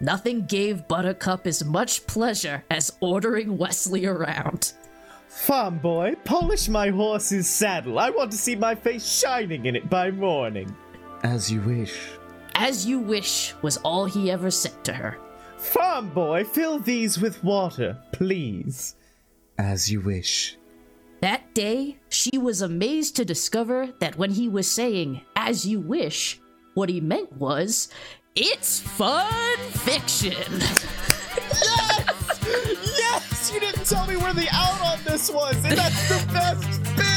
nothing gave Buttercup as much pleasure as ordering Wesley around. Farm boy, polish my horse's saddle. I want to see my face shining in it by morning. As you wish. As you wish was all he ever said to her. Farm boy, fill these with water, please. As you wish. That day, she was amazed to discover that when he was saying, as you wish, what he meant was, it's fun fiction. Yes! yes! You didn't tell me where the out on this was, and that's the best bit!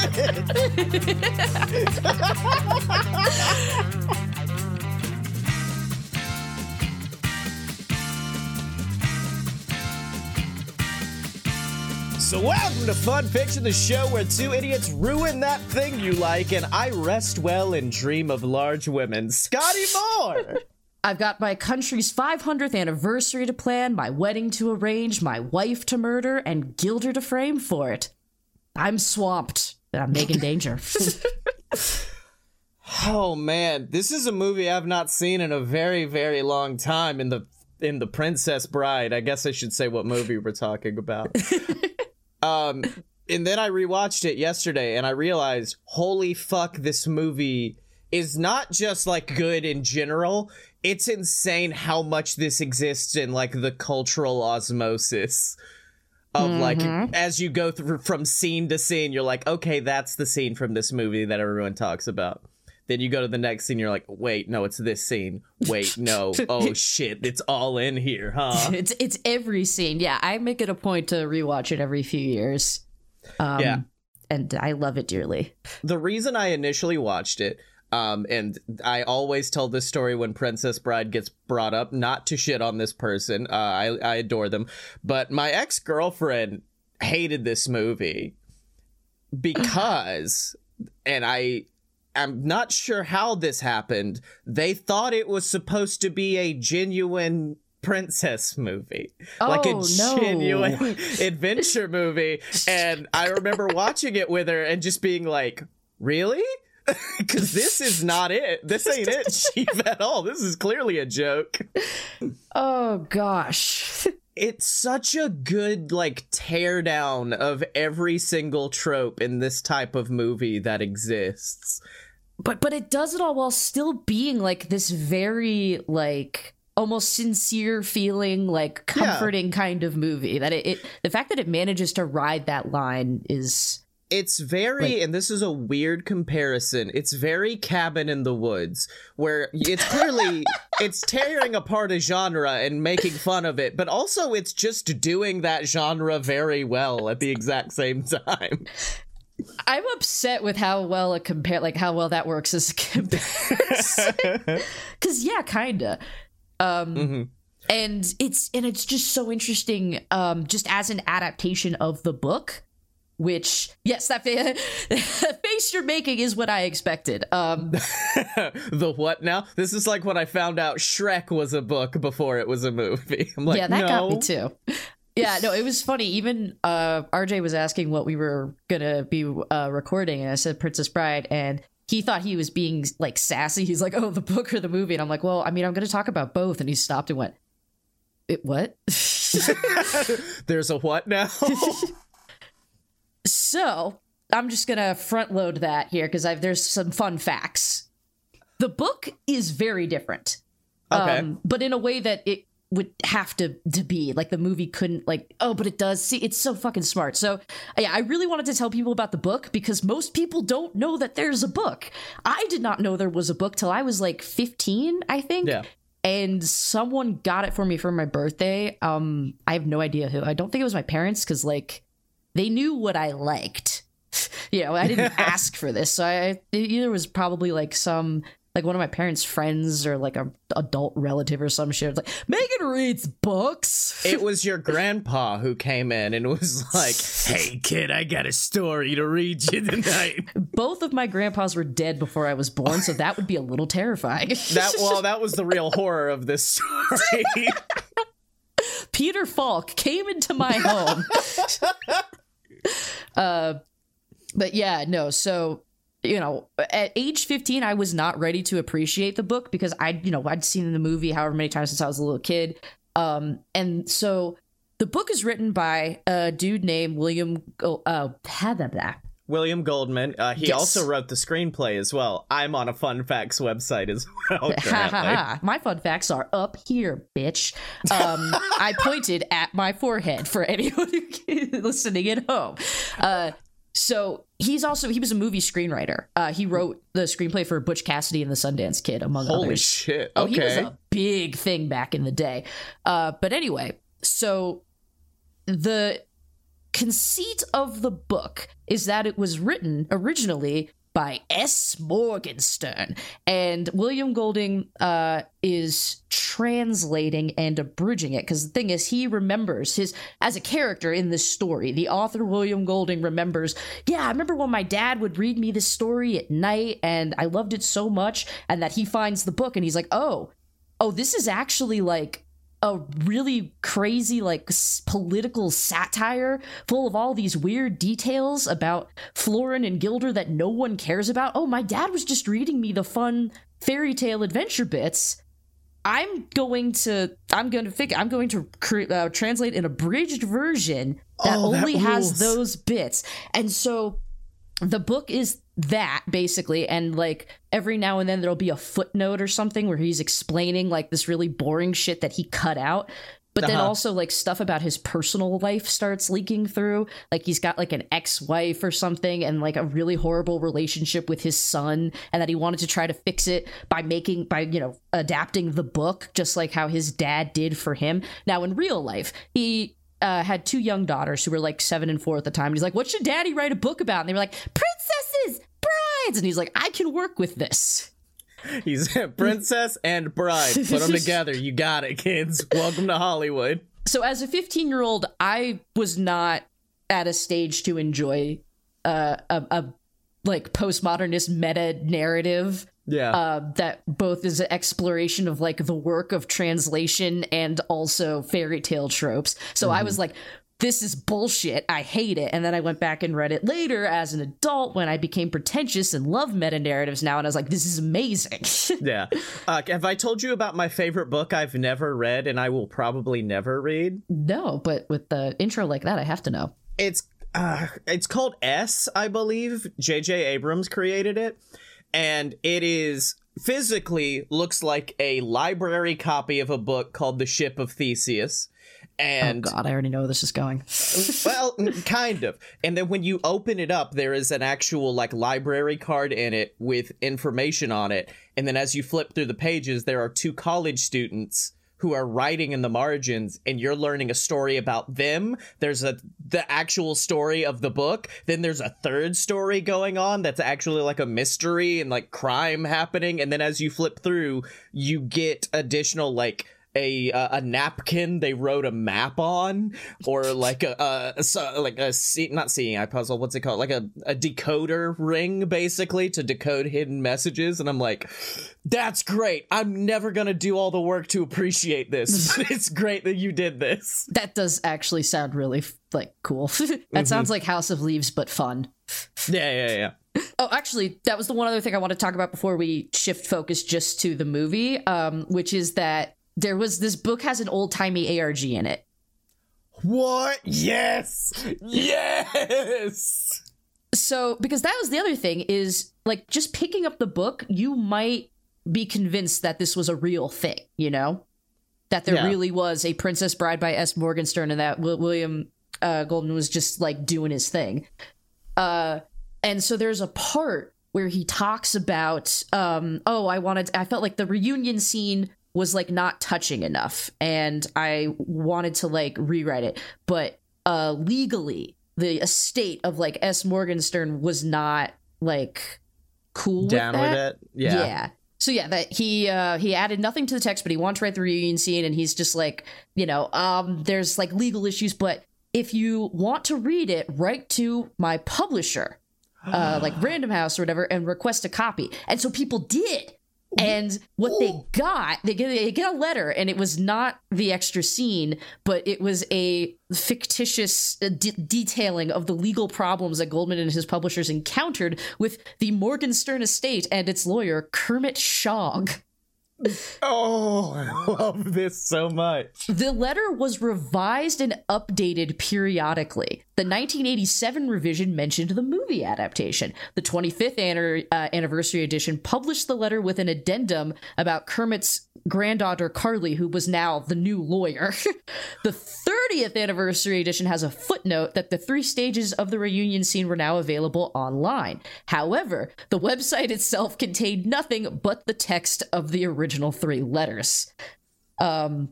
So, welcome to Fun Fiction, the show where two idiots ruin that thing you like, and I rest well and dream of large women. Scotty Moore! I've got my country's 500th anniversary to plan, my wedding to arrange, my wife to murder, and Guilder to frame for it. I'm swamped, and I'm making danger. oh man, this is a movie I've not seen in a very, very long time. In the in the Princess Bride, I guess I should say what movie we're talking about. Um, and then I rewatched it yesterday and I realized, holy fuck, this movie is not just like good in general. It's insane how much this exists in like the cultural osmosis of mm-hmm. like as you go through from scene to scene, you're like, okay, that's the scene from this movie that everyone talks about. Then you go to the next scene, you're like, wait, no, it's this scene. Wait, no, oh shit, it's all in here, huh? It's it's every scene. Yeah, I make it a point to rewatch it every few years. Um, yeah, and I love it dearly. The reason I initially watched it, um, and I always tell this story when Princess Bride gets brought up, not to shit on this person. Uh, I I adore them, but my ex girlfriend hated this movie because and I I'm not sure how this happened. They thought it was supposed to be a genuine princess movie, oh, like a no. genuine adventure movie. And I remember watching it with her and just being like, really? Because this is not it. This ain't it, Chief, at all. This is clearly a joke. Oh, gosh. it's such a good like teardown of every single trope in this type of movie that exists but but it does it all while still being like this very like almost sincere feeling like comforting yeah. kind of movie that it, it, the fact that it manages to ride that line is it's very like, and this is a weird comparison it's very cabin in the woods where it's clearly it's tearing apart a genre and making fun of it but also it's just doing that genre very well at the exact same time I'm upset with how well it compare, like how well that works as a comparison. Because yeah, kinda. Um, mm-hmm. And it's and it's just so interesting, um, just as an adaptation of the book. Which yes, that face you're making is what I expected. Um, the what now? This is like when I found out Shrek was a book before it was a movie. I'm like, yeah, that no. got me too. Yeah, no, it was funny. Even uh, RJ was asking what we were gonna be uh, recording, and I said Princess Bride, and he thought he was being like sassy. He's like, "Oh, the book or the movie?" And I'm like, "Well, I mean, I'm gonna talk about both." And he stopped and went, "It what?" There's a what now? So I'm just gonna front load that here because there's some fun facts. The book is very different, okay. um, but in a way that it would have to to be. Like the movie couldn't like oh but it does see it's so fucking smart. So yeah i really wanted to tell people about the book because most people don't know that there's a book. I did not know there was a book till i was like 15 i think. Yeah. And someone got it for me for my birthday. Um i have no idea who. I don't think it was my parents because like they knew what i liked you know i didn't ask for this so i it either was probably like some like one of my parents' friends or like a adult relative or some shit. Like Megan reads books. It was your grandpa who came in and was like, "Hey kid, I got a story to read you tonight." Both of my grandpas were dead before I was born, so that would be a little terrifying. that well, that was the real horror of this story. Peter Falk came into my home. uh, but yeah, no. So you know, at age 15, I was not ready to appreciate the book because I, you know, I'd seen the movie however many times since I was a little kid. Um, and so the book is written by a dude named William, uh, that. William Goldman. Uh, he yes. also wrote the screenplay as well. I'm on a fun facts website as well. my fun facts are up here, bitch. Um, I pointed at my forehead for anyone listening at home. Uh, so he's also he was a movie screenwriter. Uh, he wrote the screenplay for Butch Cassidy and the Sundance Kid, among Holy others. Holy shit! Okay. Oh, he was a big thing back in the day. Uh, but anyway, so the conceit of the book is that it was written originally by S. Morgenstern. And William Golding uh, is translating and abridging it because the thing is, he remembers his, as a character in this story, the author William Golding remembers, yeah, I remember when my dad would read me this story at night and I loved it so much. And that he finds the book and he's like, oh, oh, this is actually like a really crazy like political satire full of all these weird details about Florin and Guilder that no one cares about. Oh, my dad was just reading me the fun fairy tale adventure bits. I'm going to I'm going to figure I'm going to cre- uh, translate an abridged version that oh, only that has those bits. And so the book is that basically. And like every now and then there'll be a footnote or something where he's explaining like this really boring shit that he cut out. But then uh-huh. also like stuff about his personal life starts leaking through. Like he's got like an ex-wife or something and like a really horrible relationship with his son and that he wanted to try to fix it by making by you know adapting the book just like how his dad did for him. Now in real life he uh, had two young daughters who were like seven and four at the time. And he's like, "What should Daddy write a book about?" And they were like, "Princesses, brides." And he's like, "I can work with this." He's princess and bride. Put them together. You got it, kids. Welcome to Hollywood. So, as a 15 year old, I was not at a stage to enjoy uh, a, a like postmodernist meta narrative yeah. Uh, that both is an exploration of like the work of translation and also fairy tale tropes. So mm-hmm. i was like this is bullshit. I hate it. And then i went back and read it later as an adult when i became pretentious and love meta narratives now and i was like this is amazing. Yeah. Uh, have i told you about my favorite book i've never read and i will probably never read? No but with the intro like that i have to know. It's uh, it's called S, I believe. J.J. Abrams created it and it is physically looks like a library copy of a book called The Ship of Theseus. Oh, and oh god, I already know where this is going. well, kind of. And then when you open it up, there is an actual like library card in it with information on it. And then as you flip through the pages, there are two college students who are writing in the margins and you're learning a story about them there's a the actual story of the book then there's a third story going on that's actually like a mystery and like crime happening. And then as you flip through you get additional like a uh, a napkin they wrote a map on or like a, a, a like a not seeing eye puzzle what's it called? Like a, a decoder ring basically to decode hidden messages and i'm like that's great. I'm never gonna do all the work to appreciate this. But it's great that you did this. That does actually sound really like cool. That mm-hmm. sounds like house of leaves but fun. Yeah yeah yeah Oh, actually, that was the one other thing I want to talk about before we shift focus just to the movie, um, which is that there was this book has an old timey ARG in it. What? Yes. Yes. So, because that was the other thing is like just picking up the book, you might be convinced that this was a real thing, you know? That there yeah. really was a Princess Bride by S. Morgenstern and that William uh, Goldman was just like doing his thing. Uh, and so there's a part where he talks about, um, oh, I wanted, I felt like the reunion scene was like not touching enough and I wanted to like rewrite it. But uh legally, the estate of like S. Morgenstern was not like cool down with, with it. Yeah. Yeah. So yeah, that he uh he added nothing to the text, but he wanted to write the reunion scene and he's just like, you know, um there's like legal issues, but if you want to read it, write to my publisher, uh like Random House or whatever, and request a copy. And so people did And what they got, they get, they get a letter, and it was not the extra scene, but it was a fictitious uh, de- detailing of the legal problems that Goldman and his publishers encountered with the Morgenstern estate and its lawyer, Kermit Shog. Oh, I love this so much. The letter was revised and updated periodically. The 1987 revision mentioned the movie adaptation. The 25th anner- uh, anniversary edition published the letter with an addendum about Kermit's granddaughter Carly, who was now the new lawyer. the 30th anniversary edition has a footnote that the three stages of the reunion scene were now available online. However, the website itself contained nothing but the text of the original three letters. Um,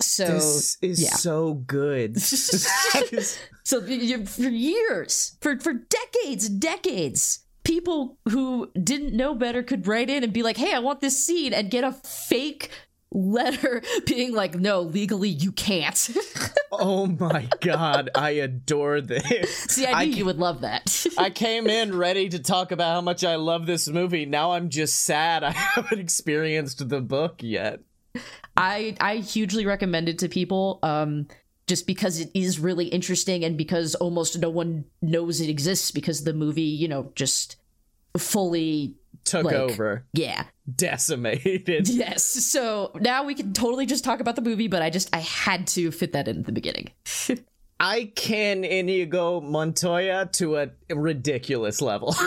so This is yeah. so good. so you- for years, for for decades, decades, people who didn't know better could write in and be like, "Hey, I want this scene," and get a fake letter being like, "No, legally you can't." oh my god, I adore this. See, I knew you would love that. I came in ready to talk about how much I love this movie. Now I'm just sad I haven't experienced the book yet. I I hugely recommend it to people. Um, just because it is really interesting and because almost no one knows it exists because the movie, you know, just fully Took Like- over, yeah decimated. Yes. So now we can totally just talk about the movie, but I just I had to fit that in at the beginning. I can Inigo Montoya to a ridiculous level.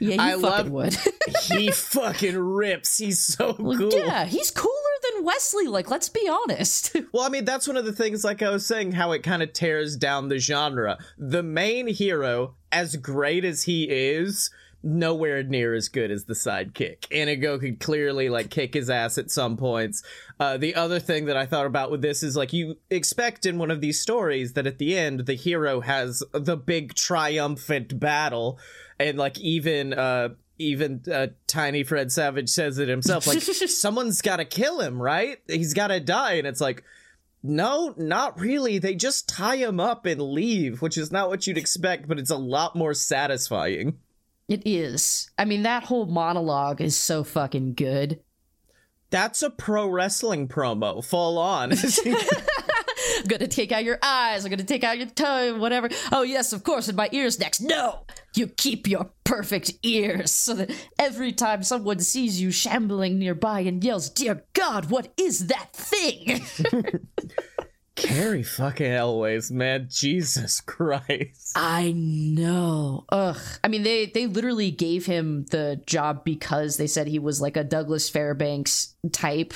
Yeah, you I fucking love- would. he fucking rips. He's so cool. Yeah, he's cooler than Wesley. Like, let's be honest. Well, I mean, that's one of the things, like I was saying, how it kind of tears down the genre. The main hero, as great as he is, nowhere near as good as the sidekick. Inigo could clearly, like, kick his ass at some points. Uh, the other thing that I thought about with this is, like, you expect in one of these stories that at the end, the hero has the big triumphant battle, and, like, even, uh, even uh, tiny Fred Savage says it himself. Like someone's got to kill him, right? He's got to die, and it's like, no, not really. They just tie him up and leave, which is not what you'd expect, but it's a lot more satisfying. It is. I mean, that whole monologue is so fucking good. That's a pro wrestling promo, full on. I'm gonna take out your eyes. I'm gonna take out your tongue. Whatever. Oh yes, of course. And my ears next. No, you keep your perfect ears so that every time someone sees you shambling nearby and yells, "Dear God, what is that thing?" Cary fucking Elwes, man. Jesus Christ. I know. Ugh. I mean, they they literally gave him the job because they said he was like a Douglas Fairbanks type.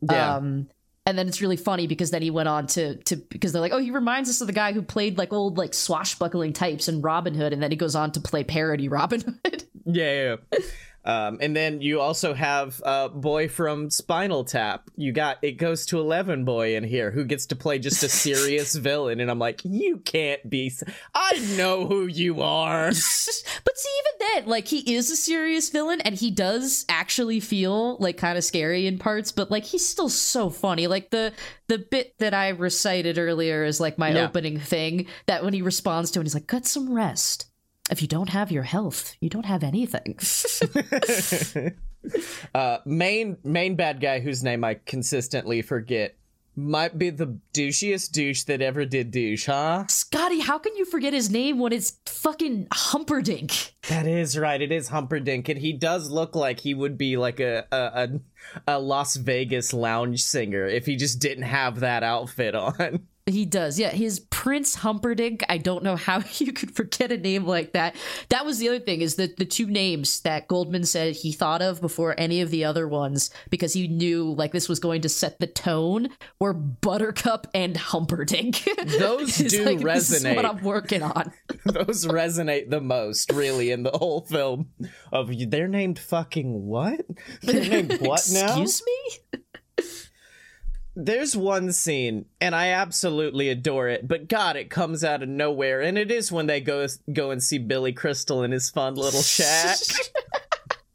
Yeah. Um, and then it's really funny because then he went on to to because they're like, oh, he reminds us of the guy who played like old like swashbuckling types in Robin Hood, and then he goes on to play parody Robin Hood. Yeah, yeah. yeah. Um, and then you also have uh, boy from Spinal Tap. You got it goes to Eleven Boy in here who gets to play just a serious villain, and I'm like, you can't be. s- I know who you are. but see, even then, like he is a serious villain, and he does actually feel like kind of scary in parts. But like he's still so funny. Like the the bit that I recited earlier is like my Yeah. opening thing. That when he responds to it, he's like, "Get some rest. If you don't have your health, you don't have anything." uh, main main bad guy whose name I consistently forget might be the douchiest douche that ever did douche, huh? Scotty, how can you forget his name when it's fucking Humperdinck? That is right. It is Humperdinck, and he does look like he would be like a a, a, a Las Vegas lounge singer if he just didn't have that outfit on. He does, yeah. His Prince Humperdinck. I don't know how you could forget a name like that. That was the other thing is that the two names that Goldman said he thought of before any of the other ones because he knew like this was going to set the tone were Buttercup and Humperdinck. Those do like, is what. I'm working on. Those resonate the most, really, in the whole film. Of they're named fucking what? They're named what now? Excuse me. There's one scene, and I absolutely adore it. But God, it comes out of nowhere, and it is when they go go and see Billy Crystal in his fun little shack.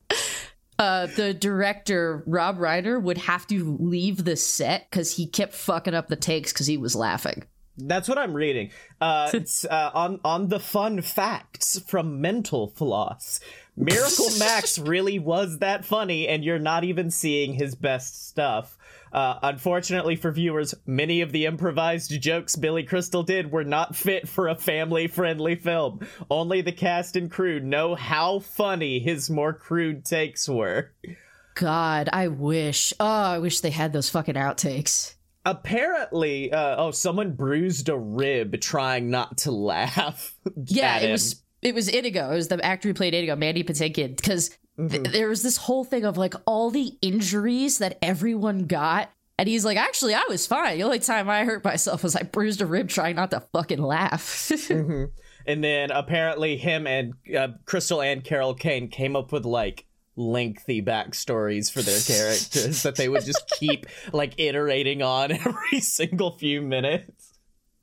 uh, the director Rob Reiner would have to leave the set because he kept fucking up the takes because he was laughing. That's what I'm reading. Uh, it's uh, on on the fun facts from Mental Floss. Miracle Max really was that funny, and you're not even seeing his best stuff. Uh, unfortunately for viewers, many of the improvised jokes Billy Crystal did were not fit for a family friendly film. Only the cast and crew know how funny his more crude takes were. God, I wish. Oh, I wish they had those fucking outtakes. Apparently, uh, oh, someone bruised a rib trying not to laugh. Yeah, it was it was Inigo. It was the actor who played Inigo, Mandy Patinkin, because th- there was this whole thing of like all the injuries that everyone got. And he's like, actually, I was fine. The only time I hurt myself was I bruised a rib trying not to fucking laugh. And then apparently, him and uh, Crystal and Carol Kane came up with like lengthy backstories for their characters that they would just keep like iterating on every single few minutes.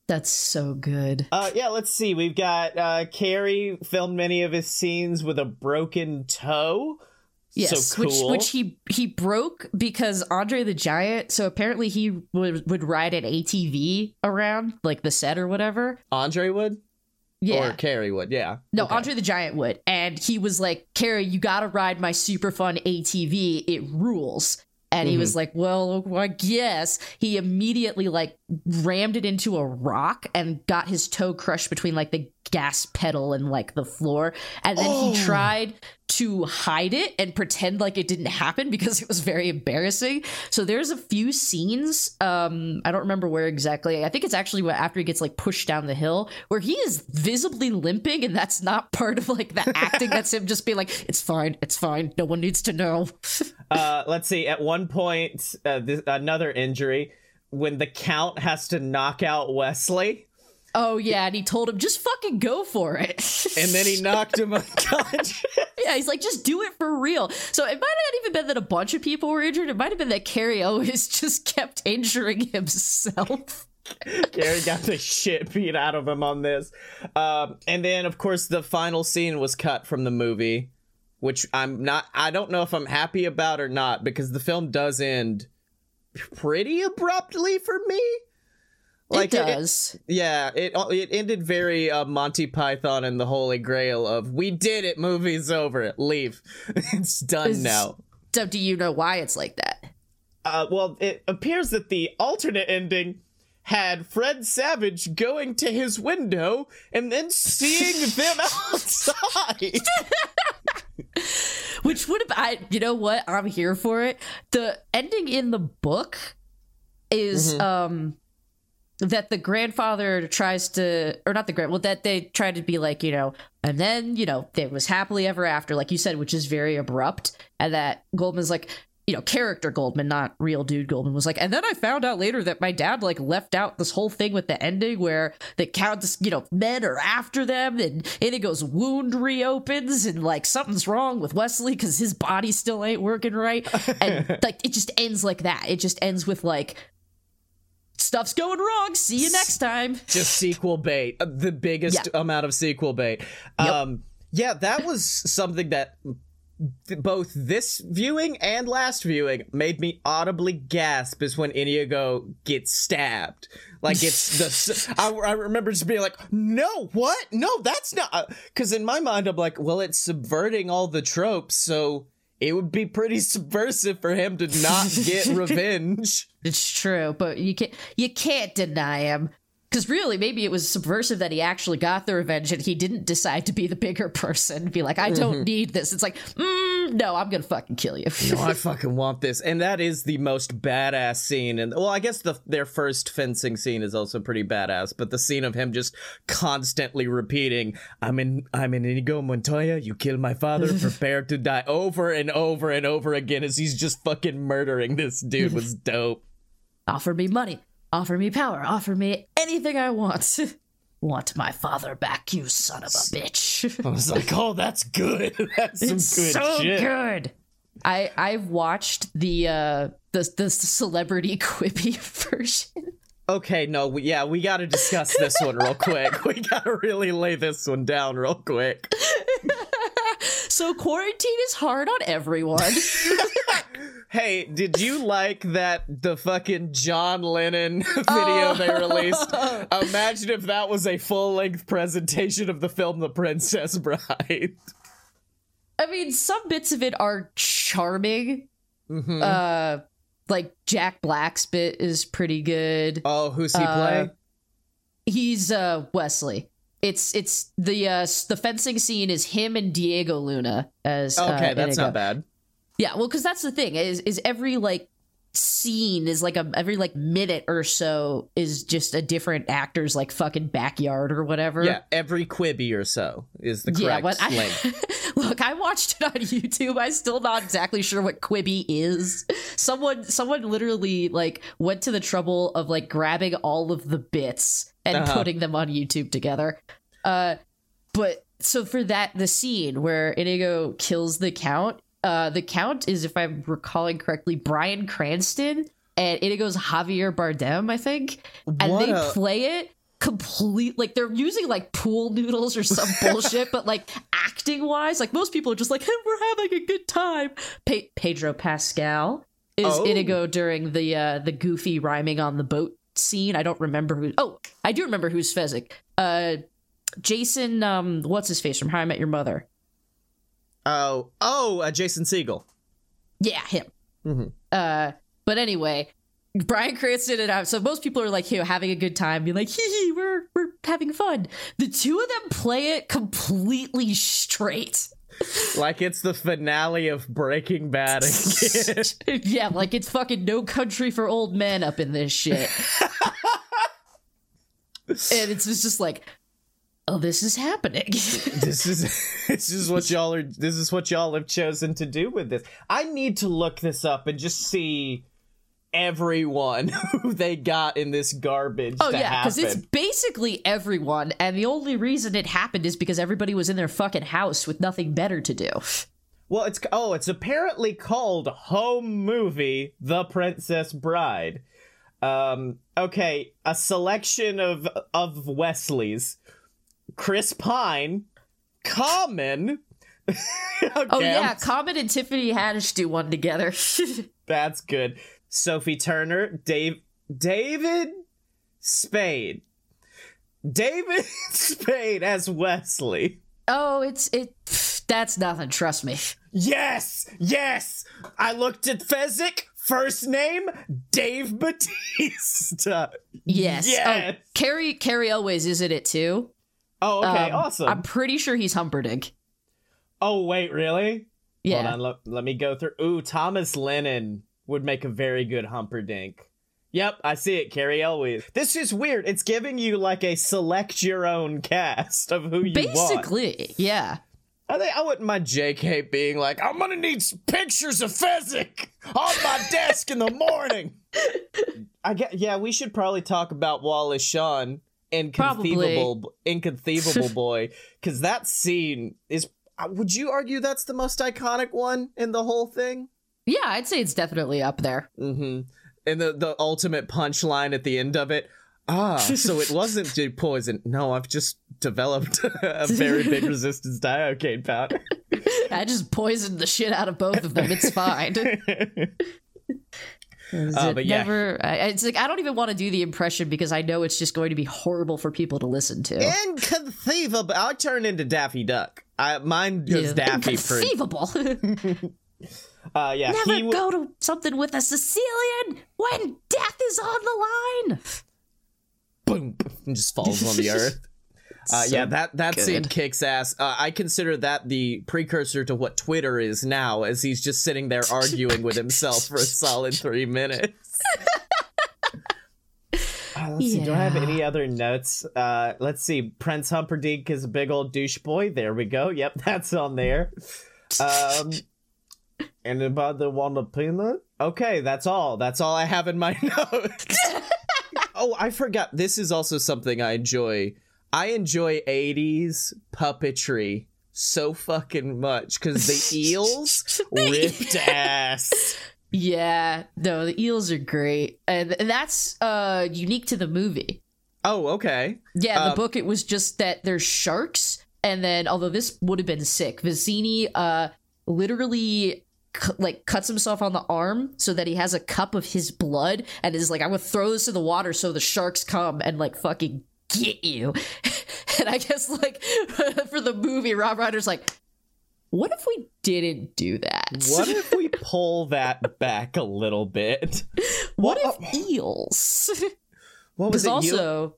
That's so good. Uh, yeah, let's see. We've got uh, Cary filmed many of his scenes with a broken toe. Yes, so cool. which which he he broke because Andre the Giant. So apparently he would would ride an ATV around like the set or whatever. Andre would Yeah, or Cary would. Yeah. No, Okay. Andre the Giant would. And he was like, Cary, you gotta ride my super fun ATV. It rules. And he was Mm-hmm. like, Well, I guess. He immediately like rammed it into a rock and got his toe crushed between like the gas pedal and like the floor. And then Oh. he tried to hide it and pretend like it didn't happen because it was very embarrassing. So there's a few scenes, um, I don't remember where exactly. I think it's actually where- after he gets like pushed down the hill where he is visibly limping, and that's not part of like the acting. That's him just being like, "It's fine, it's fine. No one needs to know." Uh, let's see. At one point, uh, this, another injury when the Count has to knock out Wesley, oh yeah, and he told him just fucking go for it. and then he knocked him unconscious. yeah, he's like, just do it for real. So it might not even been that a bunch of people were injured. It might have been that Cary always just kept injuring himself. Gary got the shit beat out of him on this. Um, and then, of course, the final scene was cut from the movie, which I'm not, I don't know if I'm happy about or not because the film does end pretty abruptly for me. Like it does. yeah, it it ended very uh, Monty Python and the Holy Grail of we did it, movie's over, leave, it's done Is- now. so do you know why it's like that? Uh, well, it appears that the alternate ending had Fred Savage going to his window and then seeing them outside. Which would have I you know what? I'm here for it. The ending in the book is um that the grandfather tries to or not the grand well that they try to be like, you know, and then, you know, it was happily ever after, like you said, which is very abrupt, and that Goldman's like you know, character Goldman, not real dude Goldman, was like, and then I found out later that my dad like left out this whole thing with the ending where the counts, you know, men are after them, and Inigo's wound reopens, and like something's wrong with Wesley because his body still ain't working right, and like it just ends like that. It just ends with like stuff's going wrong. See you next time. Just sequel bait, uh, the biggest amount of sequel bait. Um, yeah, that was something that th- both this viewing and last viewing made me audibly gasp is when Inigo gets stabbed. Like it's the I, I remember just being like, no, what? No, that's not. Uh, because in my mind, I'm like, well, it's subverting all the tropes, so it would be pretty subversive for him to not get revenge. It's true, but you can't you can't deny him. Because really, maybe it was subversive that he actually got the revenge and he didn't decide to be the bigger person. Be like, I don't need this. It's like, mm, no, I'm gonna fucking kill you. No, I fucking want this. And that is the most badass scene. And well, I guess the their first fencing scene is also pretty badass, but the scene of him just constantly repeating, I'm in I'm in Inigo Montoya, you killed my father, prepare to die over and over and over again as he's just fucking murdering this dude was dope. offer me money, offer me power, offer me anything I want. want my father back, you son of a bitch. I was like, oh, that's good. That's some It's good so shit. good. I I've watched the uh the the celebrity Quibi version. Okay, no, we, yeah, we got to discuss this one real quick. We got to really lay this one down real quick. So quarantine is hard on everyone. Hey, did you like that the fucking John Lennon video they released? Imagine if that was a full length presentation of the film The Princess Bride. I mean, some bits of it are charming. Mhm. Uh, like Jack Black's bit is pretty good. oh, who's he uh, play? He's uh Wesley. It's it's the uh the fencing scene is him and Diego Luna as uh, Okay, that's Inigo. not bad. Yeah, well, because that's the thing is is every like scene is like a every like minute or so is just a different actor's like fucking backyard or whatever. Yeah, every Quibi or so is the Yeah, correct but I, length. look, I watched it on YouTube. I'm still not exactly sure what Quibi is. Someone, someone literally like went to the trouble of like grabbing all of the bits and Uh-huh. putting them on YouTube together. Uh, but so for that, the scene where Inigo kills the Count, uh, the Count is, if I'm recalling correctly, Bryan Cranston and Inigo's Javier Bardem, I think, and they a- play it complete like they're using like pool noodles or some bullshit but like acting wise like most people are just like hey, we're having a good time. Pe- pedro pascal is Oh. inigo during the uh the goofy rhyming on the boat scene. I don't remember who oh i do remember who's fezzik. Uh jason um what's his face from how i met your mother Oh, oh, uh, Jason Segel. Yeah, him. Mhm. Uh, but anyway, Bryan Cranston and I. So most people are like, you know, having a good time, being like, hee hee, we're we're having fun. The two of them play it completely straight. Like it's the finale of Breaking Bad again. yeah, like it's fucking no country for old men up in this shit. and it's just like, oh, this is happening. this is this is what y'all are this is what y'all have chosen to do with this. I need to look this up and just see everyone who they got in this garbage. Oh yeah, because it's basically everyone, and the only reason it happened is because everybody was in their fucking house with nothing better to do. Well, it's oh, it's apparently called Home Movie: The Princess Bride. Um, okay, a selection of of Wesley's. Chris Pine, Common. Oh yeah, Common and Tiffany Haddish do one together. that's good. Sophie Turner, Dave, David Spade, David Spade as Wesley. oh, it's it. pff, That's nothing. Trust me. Yes, yes. I looked at Fezzik. First name Dave Bautista. Yes. Yes. Oh, Cary Cary Elwes is in it too. Oh, okay, Um, awesome. I'm pretty sure he's Humperdinck. Oh, wait, really? Yeah. Hold on, let, let me go through. Ooh, Thomas Lennon would make a very good Humperdinck. Yep, I see it. Cary Elwes. This is weird. It's giving you like a select your own cast of who you want. Basically, yeah. I think I wouldn't mind JK being like, I'm gonna need some pictures of Fezzik on my desk in the morning. I get, yeah, we should probably talk about Wallace Shawn inconceivable, inconceivable boy, because that scene is. uh, Would you argue that's the most iconic one in the whole thing? Yeah, I'd say it's definitely up there. Mm-hmm. And the the ultimate punchline at the end of it. Ah, so it wasn't the poison. No, I've just developed a very big resistance to iocane powder. I just poisoned the shit out of both of them. It's fine. Is Uh, it but yeah. never. I, it's like I don't even want to do the impression because I know it's just going to be horrible for people to listen to. Inconceivable. I'll turn into Daffy Duck. I, mine goes Daffy pretty. Inconceivable. Uh, yeah, Never he w- go to something with a Sicilian when death is on the line. boom and just falls on the earth. Uh, So yeah, that that scene kicks ass. Uh, I consider that the precursor to what Twitter is now, as he's just sitting there arguing with himself for a solid three minutes. Uh, let's see. Do I have any other notes? Uh, let's see. Prince Humperdinck is a big old douche boy. There we go. Yep, that's on there. Um, and about the one of peanut. Okay, that's all. That's all I have in my notes. oh, I forgot. This is also something I enjoy. I enjoy 80s puppetry so fucking much because the eels ripped ass. Yeah, no, the eels are great, and and that's uh unique to the movie. Oh, okay. Yeah, the Um, book it was just that there's sharks, and then although this would have been sick, Vizzini uh literally like cuts himself on the arm so that he has a cup of his blood and is like, I'm gonna throw this in the water so the sharks come and like fucking get you. and I guess like for the movie, Rob Reiner's like, What if we didn't do that? What if we pull that back a little bit? What if eels? What was it? also,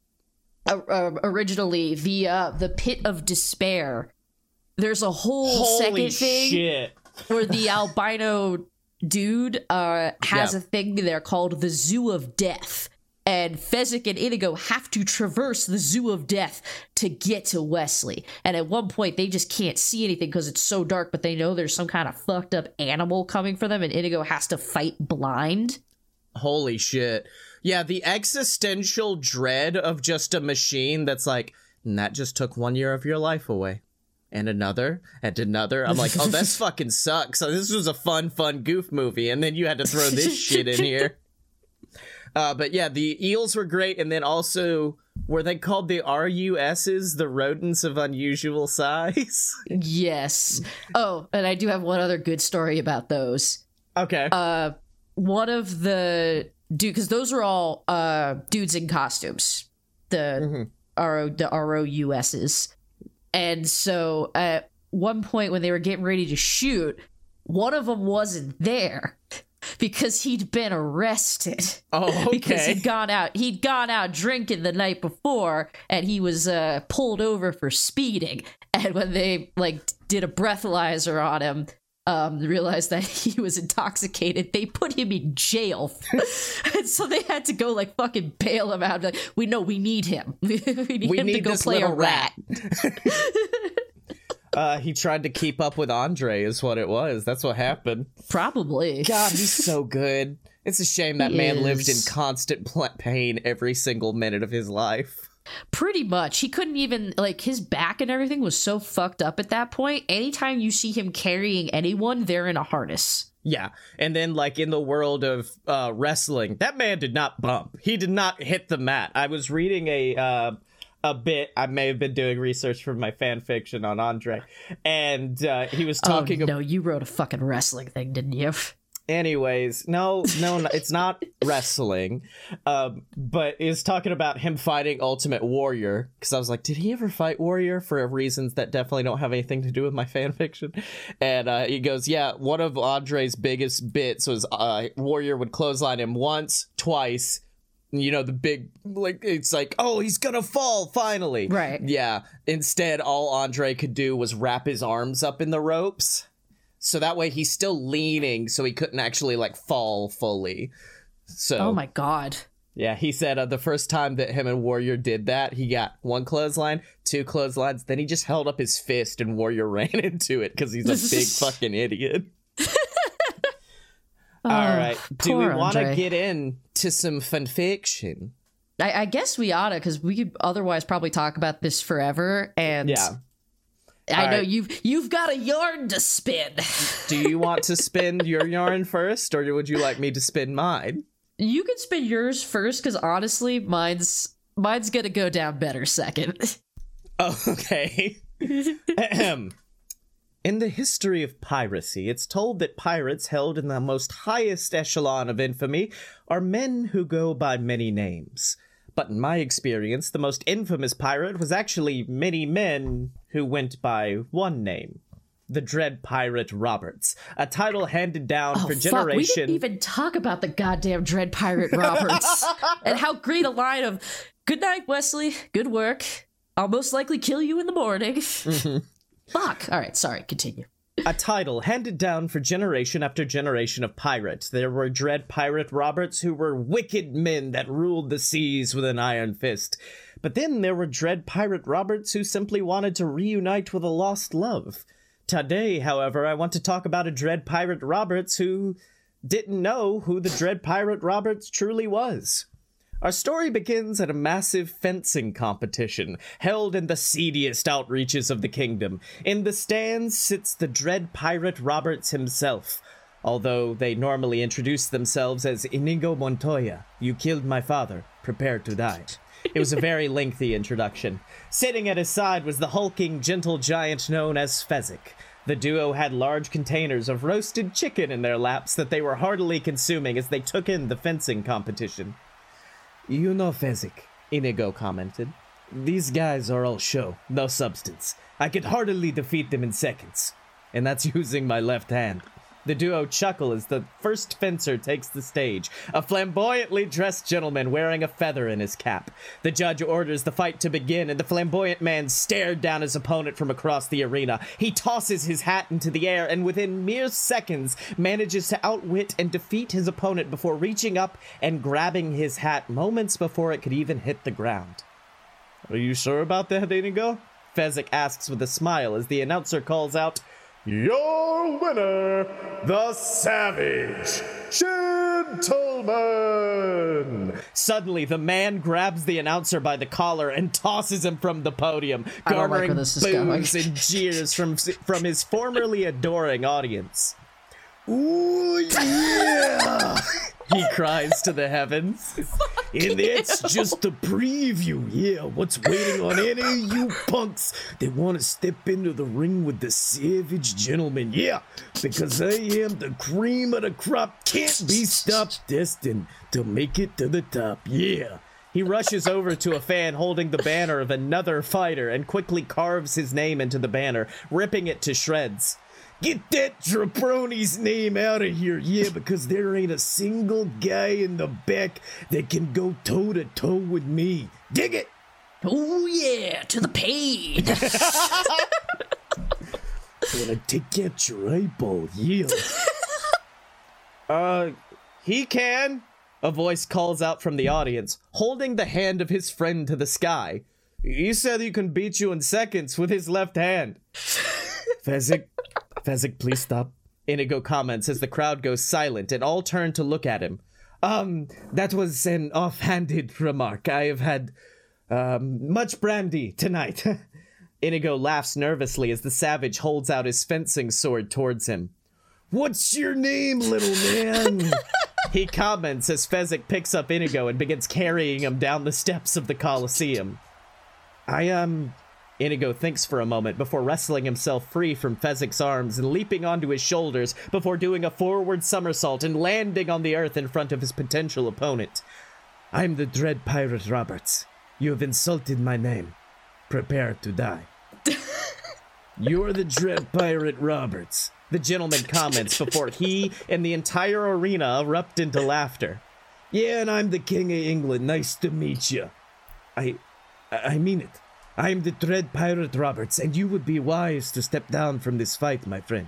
uh, uh, originally the uh, the pit of despair. There's a whole Holy second thing shit! where the albino dude uh, has Yeah. a thing there called the Zoo of Death. And Fezzik and Inigo have to traverse the Zoo of Death to get to Wesley. And at one point, they just can't see anything because it's so dark, but they know there's some kind of fucked up animal coming for them, and Inigo has to fight blind. Holy shit! Yeah, the existential dread of just a machine that's like, "And that just took one year of your life away. And another, and another. I'm like, oh, this fucking sucks. So this was a fun, fun goof movie, and then you had to throw this shit in here. Uh, but yeah, the eels were great, and then also were they called the RUSs, the rodents of unusual size? Yes. Oh, and I do have one other good story about those. okay. uh one of the dude because those are all uh dudes in costumes the ro the rous's and so at one point when they were getting ready to shoot one of them wasn't there because he'd been arrested. Oh, okay. because he'd gone out he'd gone out drinking the night before and he was uh pulled over for speeding. And when they like did a breathalyzer on him um realized that he was intoxicated they put him in jail. And so they had to go like fucking bail him out. Like we know we need him. We need We him to go play a little rat, Uh, he tried to keep up with Andre, is what it was. That's what happened. probably God, he's so good. It's a shame that He man lived in constant pl- pain every single minute of his life. Pretty much. He couldn't even like his back and everything was so fucked up at that point. Anytime you see him carrying anyone, they're in a harness. Yeah, and then like in the world of uh, wrestling, that man did not bump. He did not hit the mat. I was reading a uh, a bit. I may have been doing research for my fan fiction on Andre, and uh, he was talking oh, no, you wrote a fucking wrestling thing, didn't you? Anyways, no, no, no, it's not wrestling, um, but is talking about him fighting Ultimate Warrior. Because I was like, did he ever fight Warrior for reasons that definitely don't have anything to do with my fan fiction? And uh, he goes, yeah, one of Andre's biggest bits was uh, Warrior would clothesline him once, twice. You know the big like it's like oh he's gonna fall finally. Right. yeah. Instead all Andre could do was wrap his arms up in the ropes. So that way he's still leaning so he couldn't actually like fall fully. So Oh my god. yeah he said uh, the first time that him and warrior did that he got one clothesline two clotheslines then he just held up his fist and warrior ran into it because he's a big fucking idiot all oh, right do we Oh, want to get in to some fan fiction I, I guess we oughta, because we could otherwise probably talk about this forever. And yeah I All know right. you've you've got a yarn to spin. do you want to spin your yarn first or would you like me to spin mine you can spin yours first, because honestly, mine's mine's gonna go down better second. Oh, okay. Ahem. In the history of piracy, it's told that pirates held in the most highest echelon of infamy are men who go by many names. But in my experience, the most infamous pirate was actually many men who went by one name. The Dread Pirate Roberts, a title handed down for Oh, Fuck, we generation. didn't even talk about the goddamn Dread Pirate Roberts and how great a line of "Good night, Wesley. Good work. I'll most likely kill you in the morning." Mm-hmm. Fuck. All right, sorry. Continue. a title handed down for generation after generation of pirates. There were dread pirate Roberts who were wicked men that ruled the seas with an iron fist. But then there were dread pirate Roberts who simply wanted to reunite with a lost love. Today, however, I want to talk about a dread pirate Roberts who didn't know who the dread pirate Roberts truly was. Our story begins at a massive fencing competition held in the seediest outreaches of the kingdom. In the stands sits the dread pirate Roberts himself. Although they normally introduce themselves as Inigo Montoya, you killed my father, prepare to die. It was a very lengthy introduction. Sitting at his side was the hulking, gentle giant known as Fezzik. The duo had large containers of roasted chicken in their laps that they were heartily consuming as they took in the fencing competition. You know, Fezzik, Inigo commented. These guys are all show, no substance. I could heartily defeat them in seconds. and that's using my left hand. The duo chuckle as the first fencer takes the stage, a flamboyantly dressed gentleman wearing a feather in his cap. The judge orders the fight to begin, and the flamboyant man stared down his opponent from across the arena. He tosses his hat into the air, and within mere seconds manages to outwit and defeat his opponent before reaching up and grabbing his hat moments before it could even hit the ground. Are you sure about that, Inigo? Fezzik asks with a smile as the announcer calls out, your winner, the Savage Gentleman. Suddenly, the man grabs the announcer by the collar and tosses him from the podium, I don't like garnering where this is going. boos and jeers from from his formerly adoring audience. Ooh yeah! he cries to the heavens. And that's just a preview. Yeah, what's waiting on any of you punks that want to step into the ring with the Savage Gentleman? Yeah, because I am the cream of the crop, can't be stopped, destined to make it to the top. Yeah. He rushes over to a fan holding the banner of another fighter and quickly carves his name into the banner, ripping it to shreds. Get that jabroni's name out of here, yeah, because there ain't a single guy in the back that can go toe to toe with me. Dig it! Oh yeah, to the pain. Wanna take out your eyeball, yeah. Uh, he can. A voice calls out from the audience, holding the hand of his friend to the sky. He said he can beat you in seconds with his left hand. Fezzik, Fezzik, please stop. Inigo comments as the crowd goes silent and all turn to look at him. Um, that was an offhanded remark. I have had um, much brandy tonight. Inigo laughs nervously as the savage holds out his fencing sword towards him. What's your name, little man? He comments as Fezzik picks up Inigo and begins carrying him down the steps of the Colosseum. I, um. Inigo thinks for a moment before wrestling himself free from Fezzik's arms and leaping onto his shoulders before doing a forward somersault and landing on the earth in front of his potential opponent. I'm the Dread Pirate Roberts. You have insulted my name. Prepare to die. You're the Dread Pirate Roberts. The gentleman comments before he and the entire arena erupt into laughter. Yeah, and I'm the King of England. Nice to meet you. I. I mean it. I'm the Dread Pirate Roberts, and you would be wise to step down from this fight, my friend.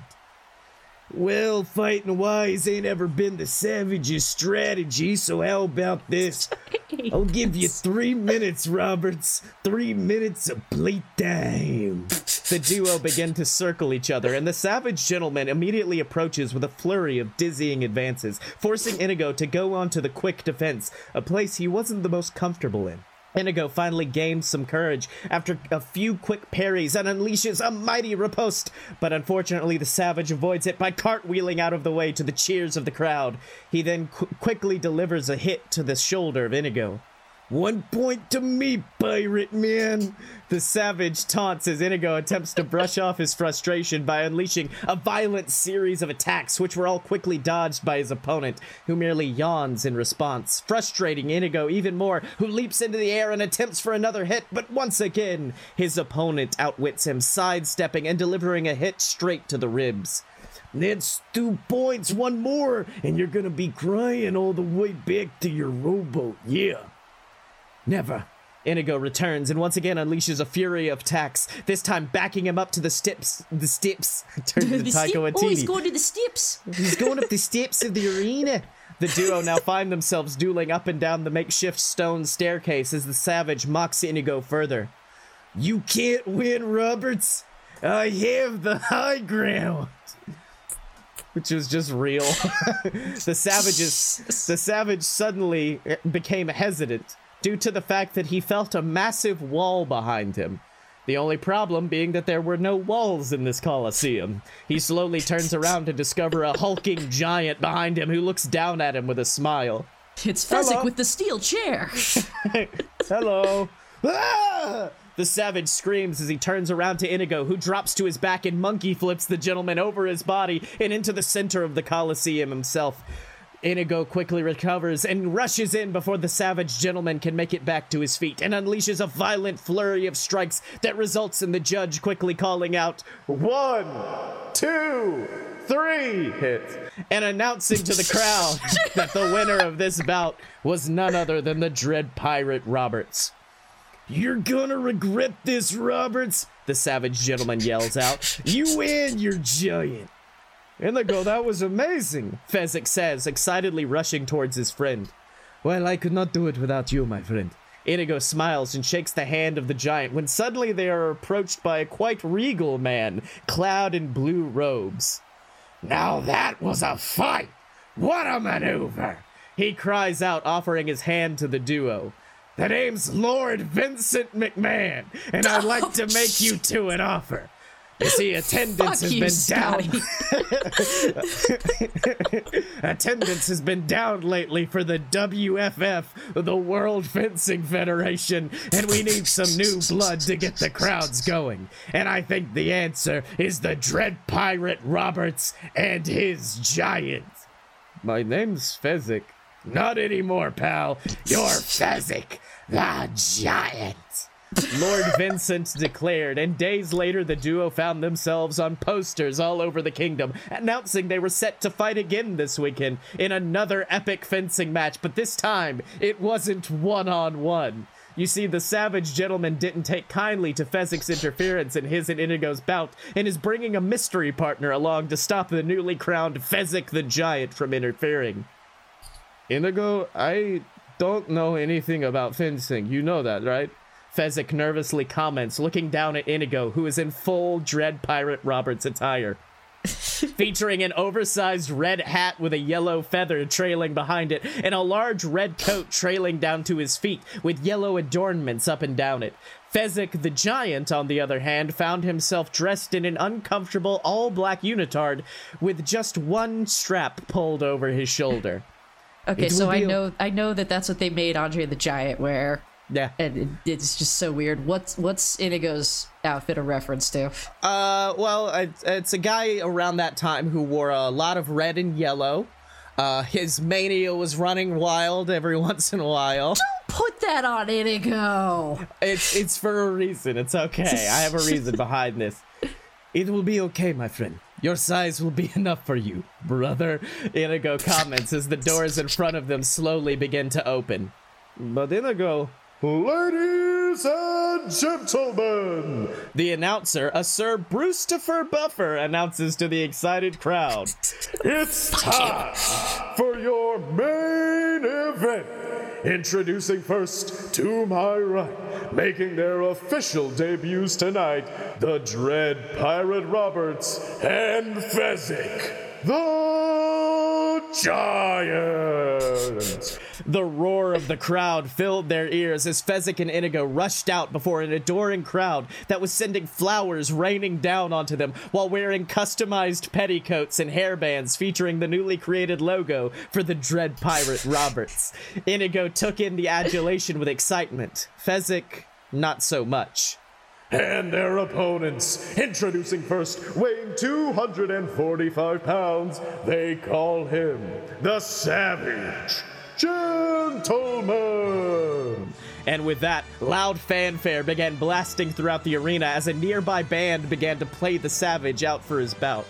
Well, fighting wise ain't ever been the Savage's strategy, so how about this? I'll give you three minutes, Roberts. Three minutes of playtime. The duo begin to circle each other, and the savage gentleman immediately approaches with a flurry of dizzying advances, forcing Inigo to go on to the quick defense, a place he wasn't the most comfortable in. Inigo finally gains some courage after a few quick parries and unleashes a mighty riposte, but unfortunately the savage avoids it by cartwheeling out of the way to the cheers of the crowd. He then qu- quickly delivers a hit to the shoulder of Inigo. One point to me, pirate man. The savage taunts as Inigo attempts to brush off his frustration by unleashing a violent series of attacks, which were all quickly dodged by his opponent, who merely yawns in response, frustrating Inigo even more, who leaps into the air and attempts for another hit, but once again, his opponent outwits him, sidestepping and delivering a hit straight to the ribs. That's two points, one more, and you're gonna be crying all the way back to your rowboat, yeah. Never. Inigo returns and once again unleashes a fury of attacks, this time backing him up to the steps. The steps. Turns to The steep- Waititi. oh, he's going to the steps. He's going up the steps of the arena. The duo now find themselves dueling up and down the makeshift stone staircase as the savage mocks Inigo further. You can't win, Roberts. I have the high ground. Which was just real. the savages the savage suddenly became hesitant due to the fact that he felt a massive wall behind him. The only problem being that there were no walls in this coliseum. He slowly turns around to discover a hulking giant behind him who looks down at him with a smile. It's Fezzik with the steel chair. Hello. Ah! The savage screams as he turns around to Inigo, who drops to his back and monkey flips the gentleman over his body and into the center of the Colosseum himself. Inigo quickly recovers and rushes in before the savage gentleman can make it back to his feet and unleashes a violent flurry of strikes that results in the judge quickly calling out, One, two, three hits, and announcing to the crowd that the winner of this bout was none other than the Dread Pirate Roberts. You're gonna regret this, Roberts, the savage gentleman yells out. You and your giant. Inigo, that was amazing, Fezzik says, excitedly rushing towards his friend. Well, I could not do it without you, my friend. Inigo smiles and shakes the hand of the giant when suddenly they are approached by a quite regal man, clad in blue robes. Now that was a fight! What a maneuver! He cries out, offering his hand to the duo. The name's Lord Vincent McMahon, and I'd like to make you two an offer. You see, attendance has you, been down. attendance has been down lately for the WFF, the World Fencing Federation, and we need some new blood to get the crowds going. And I think the answer is the Dread Pirate Roberts and his giant. My name's Fezzik. Not anymore, pal. You're Fezzik, the giant. Lord Vincent declared, and days later the duo found themselves on posters all over the kingdom, announcing they were set to fight again this weekend in another epic fencing match, but this time it wasn't one on one. You see, the savage gentleman didn't take kindly to Fezzik's interference in his and Inigo's bout, and is bringing a mystery partner along to stop the newly crowned Fezzik the Giant from interfering. Inigo, I don't know anything about fencing. You know that, right? Fezzik nervously comments, looking down at Inigo, who is in full Dread Pirate Roberts attire. Featuring an oversized red hat with a yellow feather trailing behind it, and a large red coat trailing down to his feet with yellow adornments up and down it. Fezzik the Giant, on the other hand, found himself dressed in an uncomfortable all black unitard with just one strap pulled over his shoulder. Okay, It so I know I know that that's what they made Andre the Giant wear, Yeah. and it, it's just so weird. What's what's Inigo's outfit a reference to? Uh, well, it's, it's a guy around that time who wore a lot of red and yellow. Uh, his mania was running wild every once in a while. Don't put that on Inigo. It's it's for a reason. It's okay. I have a reason behind this. It will be okay, my friend. Your size will be enough for you, brother. Inigo comments as the doors in front of them slowly begin to open. But Inigo, Ladies and gentlemen, the announcer, a Sir Brewstifer Buffer, announces to the excited crowd. it's time for your main event. Introducing first, to my right, making their official debuts tonight, the Dread Pirate Roberts and Fezzik, the Giant. The roar of the crowd filled their ears as Fezzik and Inigo rushed out before an adoring crowd that was sending flowers raining down onto them while wearing customized petticoats and hairbands featuring the newly created logo for the Dread Pirate Roberts. Inigo took in the adulation with excitement. Fezzik, not so much. and their opponents. Introducing first, weighing 245 pounds, they call him the Savage Gentleman. And with that, loud fanfare began blasting throughout the arena as a nearby band began to play the Savage out for his bout.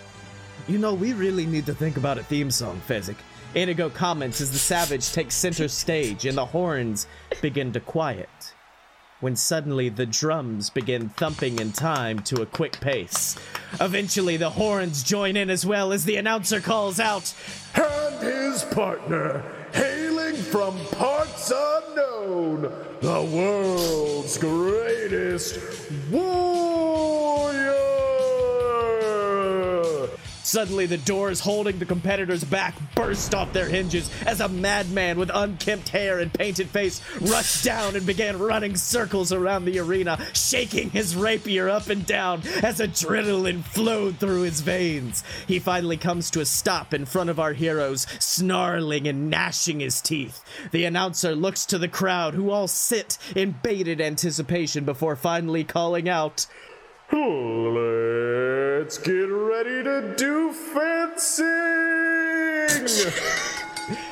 You know, we really need to think about a theme song, Fezzik. Inigo comments as the savage takes center stage and the horns begin to quiet. When suddenly the drums begin thumping in time to a quick pace. Eventually, the horns join in as well as the announcer calls out, And his partner, hailing from parts unknown, the world's greatest warrior. Suddenly, the doors holding the competitors back burst off their hinges as a madman with unkempt hair and painted face rushed down and began running circles around the arena, shaking his rapier up and down as adrenaline flowed through his veins. He finally comes to a stop in front of our heroes, snarling and gnashing his teeth. The announcer looks to the crowd, who all sit in bated anticipation before finally calling out, Let's get ready to do fencing.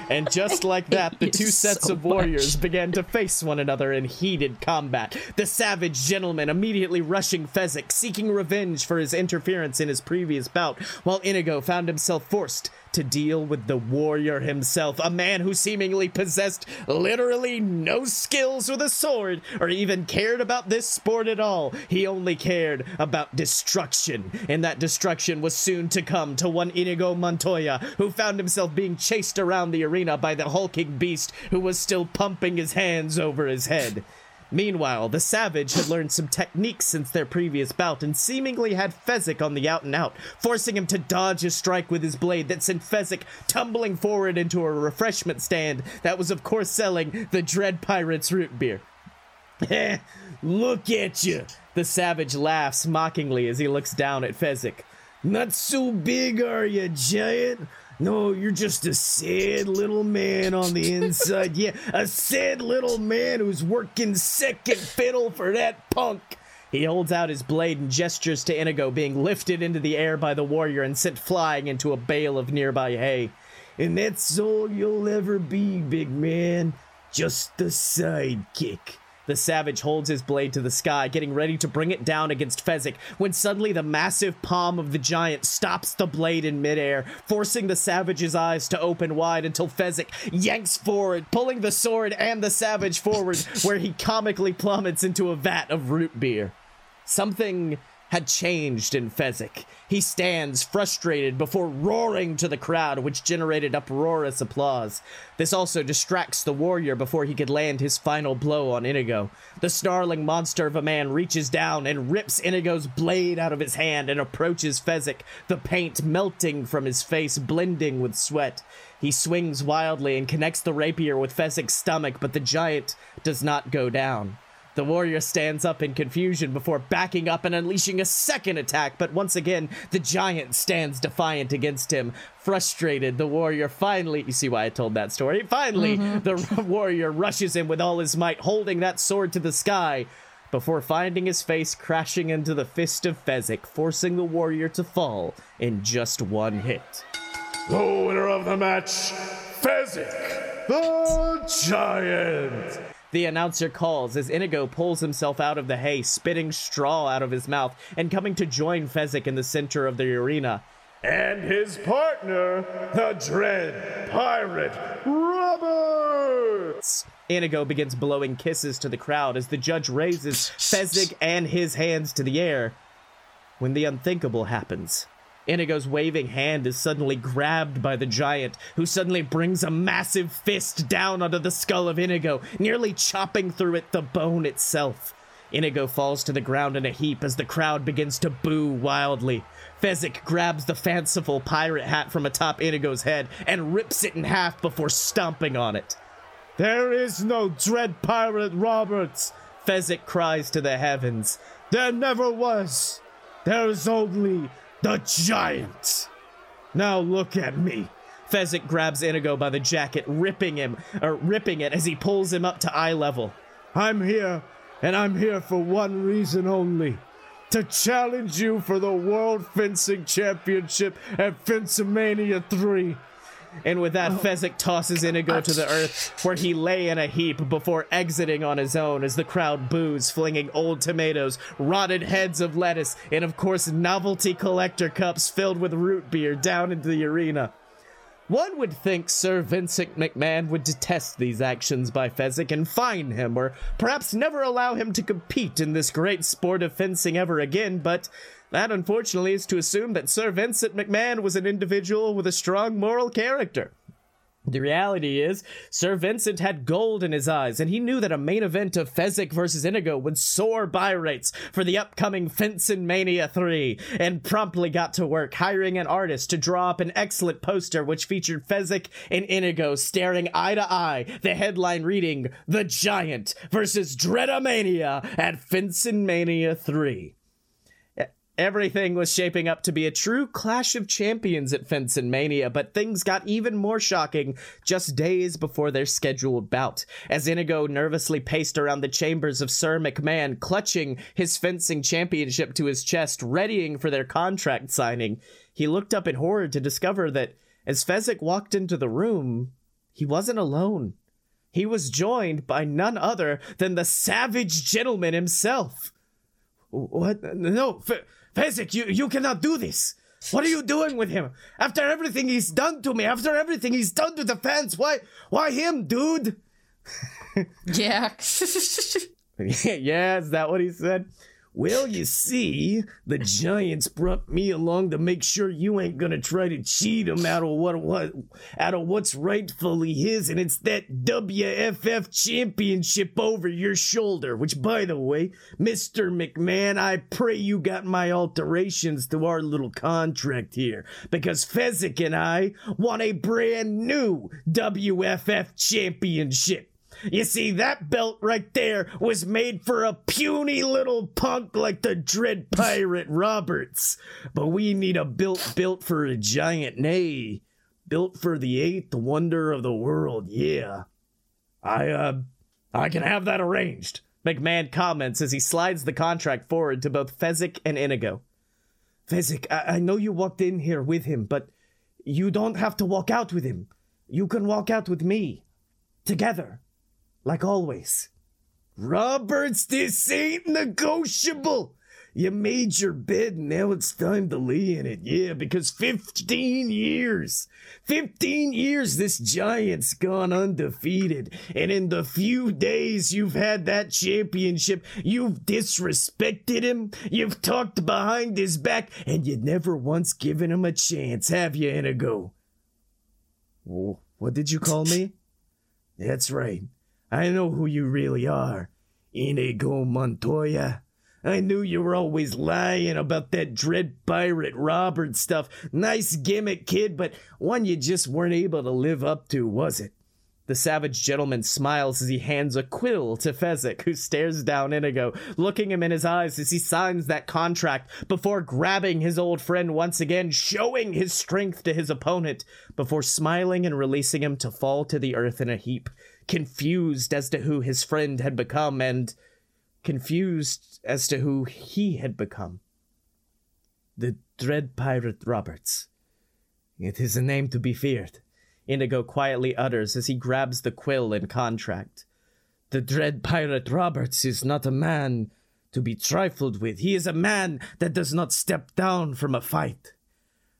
And just like that, the two sets so of warriors much. began to face one another in heated combat. The savage gentleman immediately rushing Fezzik, seeking revenge for his interference in his previous bout, while Inigo found himself forced to deal with the warrior himself, a man who seemingly possessed literally no skills with a sword or even cared about this sport at all. He only cared about destruction, and that destruction was soon to come to one Inigo Montoya, who found himself being chased around the arena by the hulking beast who was still pumping his hands over his head. Meanwhile, the Savage had learned some techniques since their previous bout and seemingly had Fezzik on the out and out, forcing him to dodge a strike with his blade that sent Fezzik tumbling forward into a refreshment stand that was, of course, selling the Dread Pirates root beer. Eh, look at you. The Savage laughs mockingly as he looks down at Fezzik. Not so big, are you, giant? No, you're just a sad little man on the inside. yeah, a sad little man who's working second fiddle for that punk. He holds out his blade and gestures to Inigo, being lifted into the air by the warrior and sent flying into a bale of nearby hay. And that's all you'll ever be, big man. Just a sidekick. The savage holds his blade to the sky, getting ready to bring it down against Fezzik, when suddenly the massive palm of the giant stops the blade in midair, forcing the savage's eyes to open wide until Fezzik yanks forward, pulling the sword and the savage forward, where he comically plummets into a vat of root beer. Something had changed in Fezzik. He stands frustrated before roaring to the crowd, which generated uproarious applause. This also distracts the warrior before he could land his final blow on Inigo. The snarling monster of a man reaches down and rips Inigo's blade out of his hand and approaches Fezzik, the paint melting from his face, blending with sweat. He swings wildly and connects the rapier with Fezzik's stomach, but the giant does not go down. The warrior stands up in confusion before backing up and unleashing a second attack, but once again, the giant stands defiant against him. Frustrated, the warrior finally, you see why I told that story? Finally, mm-hmm. the warrior rushes him with all his might, holding that sword to the sky, before finding his face crashing into the fist of Fezzik, forcing the warrior to fall in just one hit. The winner of the match, Fezzik, the Giant. The announcer calls as Inigo pulls himself out of the hay, spitting straw out of his mouth and coming to join Fezzik in the center of the arena. And his partner, the Dread Pirate Roberts. Inigo begins blowing kisses to the crowd as the judge raises Fezzik and his hands to the air. When the unthinkable happens, Inigo's waving hand is suddenly grabbed by the giant, who suddenly brings a massive fist down onto the skull of Inigo, nearly chopping through it the bone itself. Inigo falls to the ground in a heap as the crowd begins to boo wildly. Fezzik grabs the fanciful pirate hat from atop Inigo's head and rips it in half before stomping on it. There is no Dread Pirate Roberts. Fezzik cries to the heavens. There never was. There is only the giant. Now look at me. Fezzik grabs Inigo by the jacket, ripping him, or ripping it as he pulls him up to eye level. I'm here, and I'm here for one reason only. To challenge you for the World Fencing Championship at Fencemania 3. And with that, oh. Fezzik tosses Inigo to the earth, where he lay in a heap before exiting on his own as the crowd boos, flinging old tomatoes, rotted heads of lettuce, and of course, novelty collector cups filled with root beer down into the arena. One would think Sir Vincent McMahon would detest these actions by Fezzik and fine him, or perhaps never allow him to compete in this great sport of fencing ever again, but that unfortunately is to assume that Sir Vincent McMahon was an individual with a strong moral character. The reality is, Sir Vincent had gold in his eyes, and he knew that a main event of Fezzik versus Inigo would soar buy rates for the upcoming Fencin Mania 3, and promptly got to work hiring an artist to draw up an excellent poster which featured Fezzik and Inigo staring eye to eye, the headline reading, The Giant versus Dreadomania at Fencin Mania 3. Everything was shaping up to be a true clash of champions at Fencin Mania, but things got even more shocking just days before their scheduled bout. As Inigo nervously paced around the chambers of Sir McMahon, clutching his fencing championship to his chest, readying for their contract signing, he looked up in horror to discover that as Fezzik walked into the room, he wasn't alone. He was joined by none other than the savage gentleman himself. What? No, F- Fezzik, you, you cannot do this. What are you doing with him? After everything he's done to me, after everything he's done to the fans, why why him, dude? yeah. yeah, is that what he said? Well, you see, the Giants brought me along to make sure you ain't gonna try to cheat him out of what, what out of what's rightfully his, and it's that WFF championship over your shoulder. Which, by the way, Mister McMahon, I pray you got my alterations to our little contract here, because Fezzik and I want a brand new WFF championship. You see, that belt right there was made for a puny little punk like the Dread Pirate Roberts. But we need a belt built for a giant, nay, built for the eighth wonder of the world, yeah. I, uh, I can have that arranged. McMahon comments as he slides the contract forward to both Fezzik and Inigo. Fezzik, I-, I know you walked in here with him, but you don't have to walk out with him. You can walk out with me. Together like always. Roberts, this ain't negotiable. You made your bed, and now it's time to lay in it. Yeah, because 15 years, 15 years this giant's gone undefeated. And in the few days you've had that championship, you've disrespected him, you've talked behind his back, and you've never once given him a chance, have you, Inigo? what did you call me? That's right. I know who you really are. Inigo Montoya. I knew you were always lying about that dread pirate Robert stuff. Nice gimmick, kid, but one you just weren't able to live up to, was it? The savage gentleman smiles as he hands a quill to Fezzik, who stares down Inigo, looking him in his eyes as he signs that contract before grabbing his old friend once again, showing his strength to his opponent, before smiling and releasing him to fall to the earth in a heap confused as to who his friend had become and confused as to who he had become. The Dread Pirate Roberts. It is a name to be feared, Inigo quietly utters as he grabs the quill and contract. The Dread Pirate Roberts is not a man to be trifled with. He is a man that does not step down from a fight.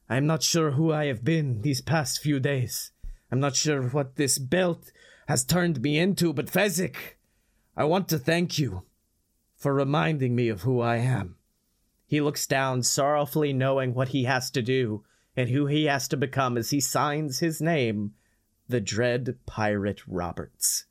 I am not sure who I have been these past few days. I'm not sure what this belt has turned me into, but Fezzik, I want to thank you for reminding me of who I am. He looks down, sorrowfully knowing what he has to do and who he has to become as he signs his name, the Dread Pirate Roberts.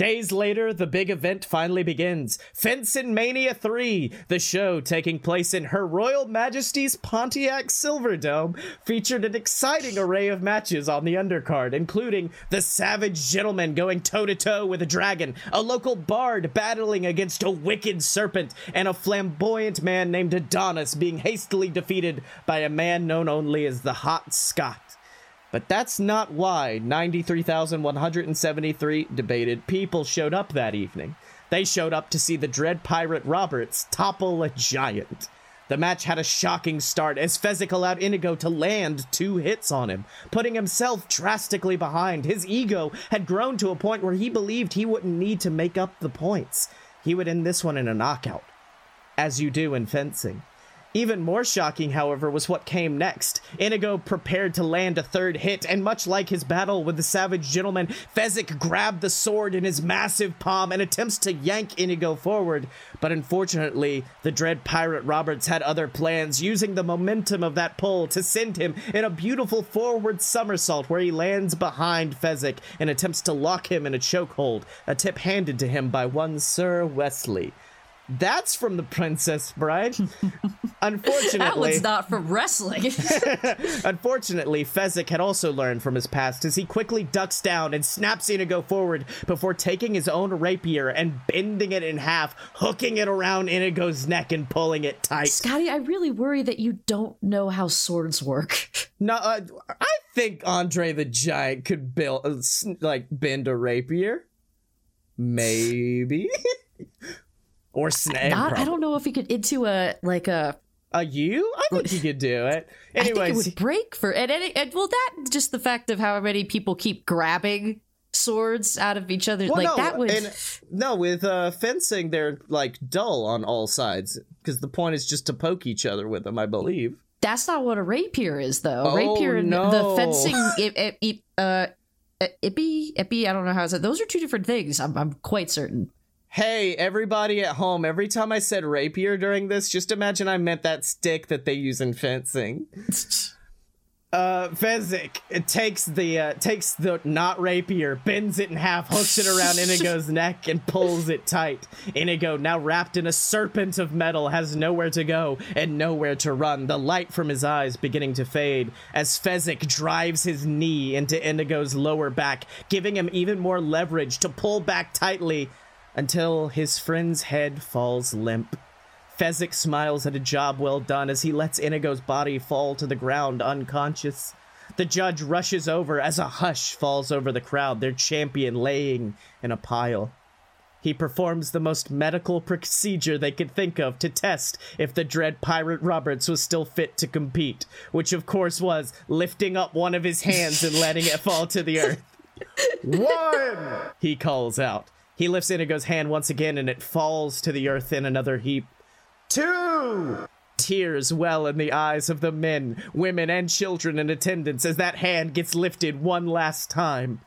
Days later, the big event finally begins. Fencing Mania 3, the show taking place in Her Royal Majesty's Pontiac Silverdome, featured an exciting array of matches on the undercard, including the Savage Gentleman going toe to toe with a dragon, a local bard battling against a wicked serpent, and a flamboyant man named Adonis being hastily defeated by a man known only as the Hot Scot. But that's not why 93,173 debated people showed up that evening. They showed up to see the Dread Pirate Roberts topple a giant. The match had a shocking start as Fezzik allowed Inigo to land two hits on him, putting himself drastically behind. His ego had grown to a point where he believed he wouldn't need to make up the points. He would end this one in a knockout, as you do in fencing. Even more shocking, however, was what came next. Inigo prepared to land a third hit, and much like his battle with the savage gentleman, Fezzik grabbed the sword in his massive palm and attempts to yank Inigo forward. But unfortunately, the dread pirate Roberts had other plans, using the momentum of that pull to send him in a beautiful forward somersault where he lands behind Fezzik and attempts to lock him in a chokehold, a tip handed to him by one Sir Wesley. That's from the Princess Bride. Unfortunately, that was not from wrestling. unfortunately, Fezzik had also learned from his past as he quickly ducks down and snaps Inigo forward before taking his own rapier and bending it in half, hooking it around Inigo's neck and pulling it tight. Scotty, I really worry that you don't know how swords work. No, uh, I think Andre the Giant could build, uh, like, bend a rapier. Maybe. Or snag. Not, I don't know if he could into a like a A you? I think you could do it. I think it would break for and, and, and well that just the fact of how many people keep grabbing swords out of each other well, like no, that would and, no, with uh, fencing, they're like dull on all sides because the point is just to poke each other with them. I believe. That's not what a rapier is, though. Oh, rapier and no. the fencing, it, it, it, uh, ippy, ippy. I don't know how it's. Those are two different things. I'm, I'm quite certain. Hey, everybody at home, every time I said rapier during this, just imagine I meant that stick that they use in fencing. Uh, Fezzik takes the uh, takes the not rapier, bends it in half, hooks it around Inigo's neck, and pulls it tight. Inigo, now wrapped in a serpent of metal, has nowhere to go and nowhere to run. The light from his eyes beginning to fade as Fezzik drives his knee into Inigo's lower back, giving him even more leverage to pull back tightly until his friend's head falls limp. Fezzik smiles at a job well done as he lets Inigo's body fall to the ground unconscious. The judge rushes over as a hush falls over the crowd, their champion laying in a pile. He performs the most medical procedure they could think of to test if the dread pirate Roberts was still fit to compete, which of course was lifting up one of his hands and letting it fall to the earth. One! He calls out. He lifts Inigo's hand once again and it falls to the earth in another heap. Two! Tears well in the eyes of the men, women, and children in attendance as that hand gets lifted one last time.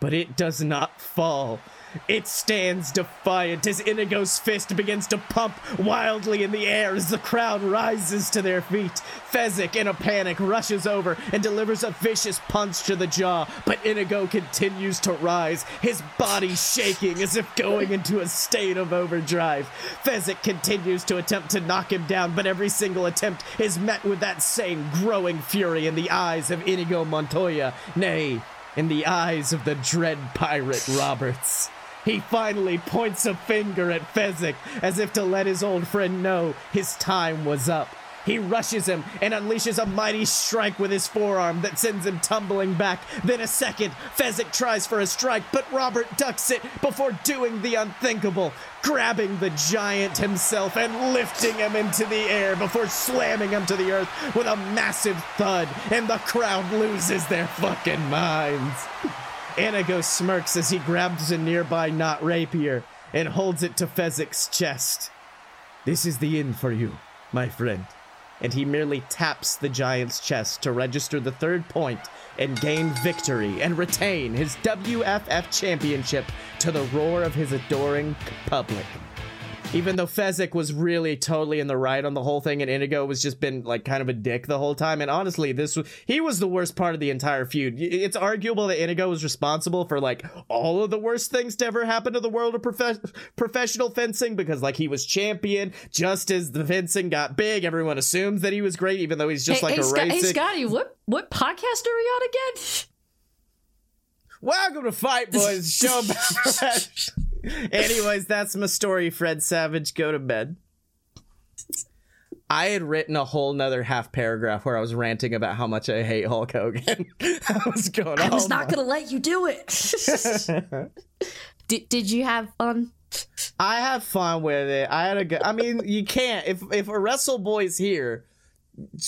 But it does not fall. It stands defiant as Inigo's fist begins to pump wildly in the air as the crowd rises to their feet. Fezzik, in a panic, rushes over and delivers a vicious punch to the jaw, but Inigo continues to rise, his body shaking as if going into a state of overdrive. Fezzik continues to attempt to knock him down, but every single attempt is met with that same growing fury in the eyes of Inigo Montoya, nay, in the eyes of the dread pirate Roberts. He finally points a finger at Fezzik as if to let his old friend know his time was up. He rushes him and unleashes a mighty strike with his forearm that sends him tumbling back. Then a second, Fezzik tries for a strike, but Robert ducks it before doing the unthinkable, grabbing the giant himself and lifting him into the air before slamming him to the earth with a massive thud, and the crowd loses their fucking minds. Inigo smirks as he grabs a nearby knot rapier and holds it to Fezzik's chest. This is the end for you, my friend. And he merely taps the giant's chest to register the third point and gain victory and retain his WFF championship to the roar of his adoring public. Even though Fezzik was really totally in the right on the whole thing, and Inigo was just been like kind of a dick the whole time. And honestly, this was he was the worst part of the entire feud. It's arguable that Inigo was responsible for like all of the worst things to ever happen to the world of prof- professional fencing because like he was champion just as the fencing got big. Everyone assumes that he was great, even though he's just hey, like hey, a Scott- hey. Scotty, what what podcast are we on again? Welcome to Fight Boys, show about Anyways, that's my story, Fred Savage. Go to bed. I had written a whole nother half paragraph where I was ranting about how much I hate Hulk Hogan. I was going I was not gonna let you do it. did Did you have fun? I had fun with it. I had a good. I mean, you can't if if a wrestle boy's here.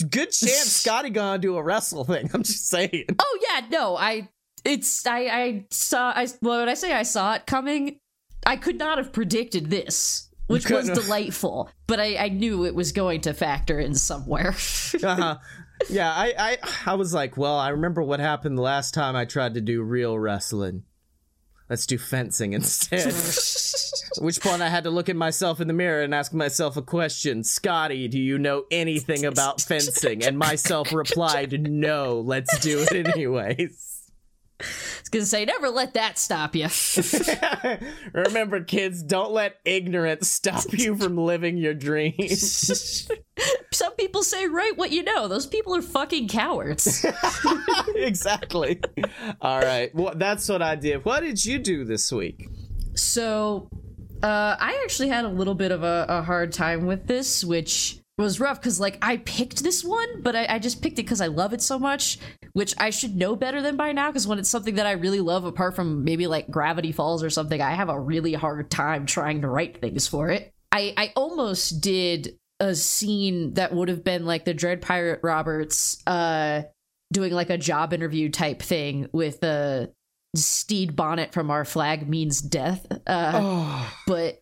Good chance Scotty gonna do a wrestle thing. I'm just saying. Oh yeah, no, I it's I I saw I well, when I say I saw it coming, I could not have predicted this, which was delightful. But I, I knew it was going to factor in somewhere. uh-huh. Yeah, I, I I was like, well, I remember what happened the last time I tried to do real wrestling. Let's do fencing instead. At which point I had to look at myself in the mirror and ask myself a question. Scotty, do you know anything about fencing? And myself replied, no, let's do it anyways. I was gonna say, never let that stop you. Remember, kids, don't let ignorance stop you from living your dreams. Some people say "Write what you know. Those people are fucking cowards. exactly. All right. Well, that's what I did. What did you do this week? So, uh, I actually had a little bit of a, a hard time with this, which was rough because, like, I picked this one, but I, I just picked it because I love it so much, which I should know better than by now. Because when it's something that I really love, apart from maybe like Gravity Falls or something, I have a really hard time trying to write things for it. I, I almost did a scene that would have been like the Dread Pirate Roberts uh doing like a job interview type thing with uh Stede Bonnet from Our Flag Means Death. Uh Oh, but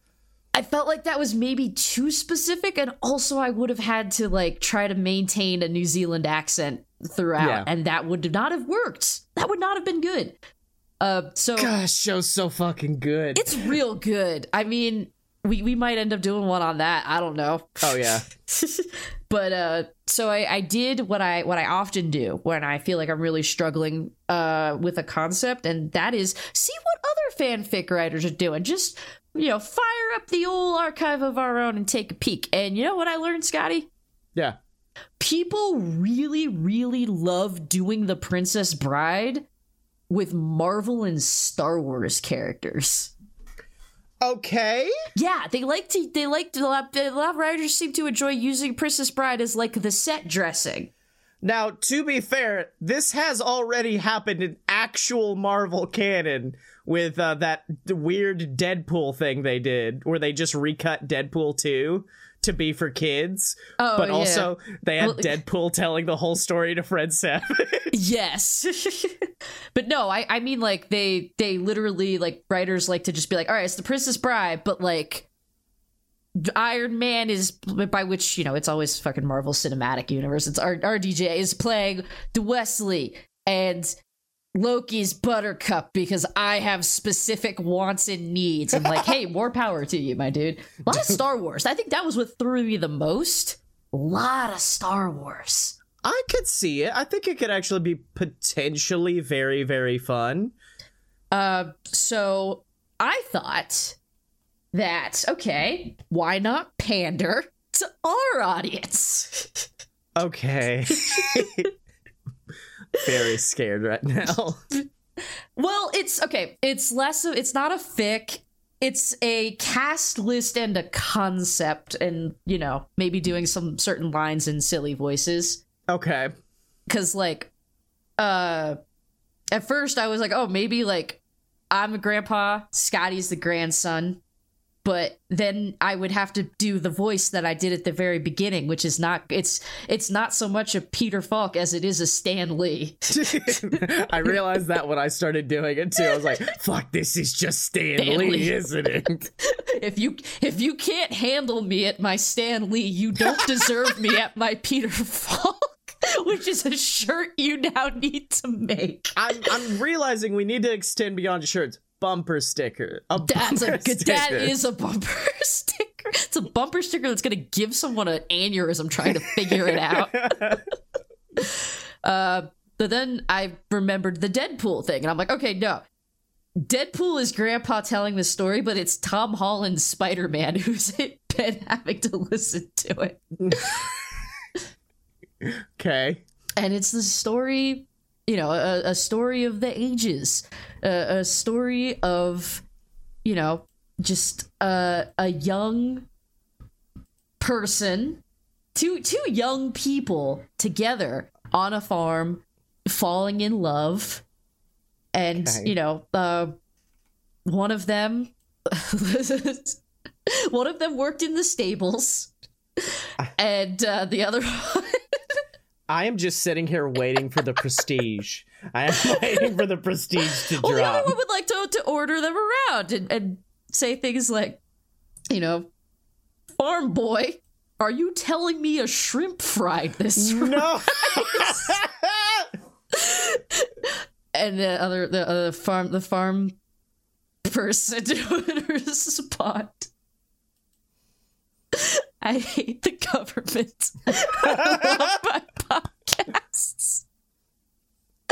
I felt like that was maybe too specific, and also I would have had to like try to maintain a New Zealand accent throughout, Yeah. and that would not have worked. That would not have been good. Uh, so gosh, show's so fucking good. it's real good. I mean, we we might end up doing one on that. I don't know. oh yeah. but uh so I, I did what I what I often do when I feel like I'm really struggling uh with a concept and that is see what other fanfic writers are doing. Just you know, fire up the old archive of our own and take a peek. And you know what I learned, Scotty? Yeah. People really, really love doing the Princess Bride with Marvel and Star Wars characters. Okay. Yeah, they like to. They like to. A lot a lot of writers seem to enjoy using Princess Bride as like the set dressing. Now, to be fair, this has already happened in actual Marvel canon with uh, that weird Deadpool thing they did, where they just recut Deadpool 2 to be for kids. Oh, but yeah. also, they had Well- Deadpool telling the whole story to Fred Savage. Yes. but no, I I mean like they they literally like writers like to just be like, "All right, it's the Princess Bride, but like Iron Man is by which, you know, it's always fucking Marvel Cinematic Universe. It's R- RDJ is playing the Wesley and Loki's Buttercup because I have specific wants and needs. I'm like, hey, more power to you, my dude. A lot of Star Wars. I think that was what threw me the most. A lot of Star Wars. I could see it. I think it could actually be potentially very, very fun. Uh, so I thought that okay, why not pander to our audience? Okay. very scared right now. well, it's okay. It's less of it's not a fic. It's a cast list and a concept, and you know maybe doing some certain lines in silly voices. Okay. Cause like, uh, at first I was like, oh, maybe like I'm a grandpa, Scotty's the grandson. But then I would have to do the voice that I did at the very beginning, which is not it's it's not so much a Peter Falk as it is a Stan Lee. I realized that when I started doing it too. I was like, fuck, this is just Stan, Stan Lee, Lee. isn't it? if you if you can't handle me at my Stan Lee, you don't deserve me at my Peter Falk, which is a shirt you now need to make. I'm, I'm realizing we need to extend beyond shirts. Bumper sticker. A That's a bumper good. That sticker. is a bumper sticker. It's a bumper sticker that's gonna give someone an aneurysm trying to figure it out. uh, but then I remembered the Deadpool thing, and I'm like, okay, no. Deadpool is Grandpa telling the story, but it's Tom Holland's Spider Man who's been having to listen to it, Okay. and it's the story, you know, a, a story of the ages, a, a story of, you know, just a a young person, two two young people together on a farm, falling in love, and Okay. you know, uh, one of them, one of them worked in the stables, and uh, the other one. I am just sitting here waiting for the prestige. I am waiting for the prestige to Well, the other one would like to, to order them around and, and say things like, you know, farm boy, are you telling me a shrimp fried this? No. And the other, the uh, other farm, the farm person would respond. I hate the government. I love my podcasts.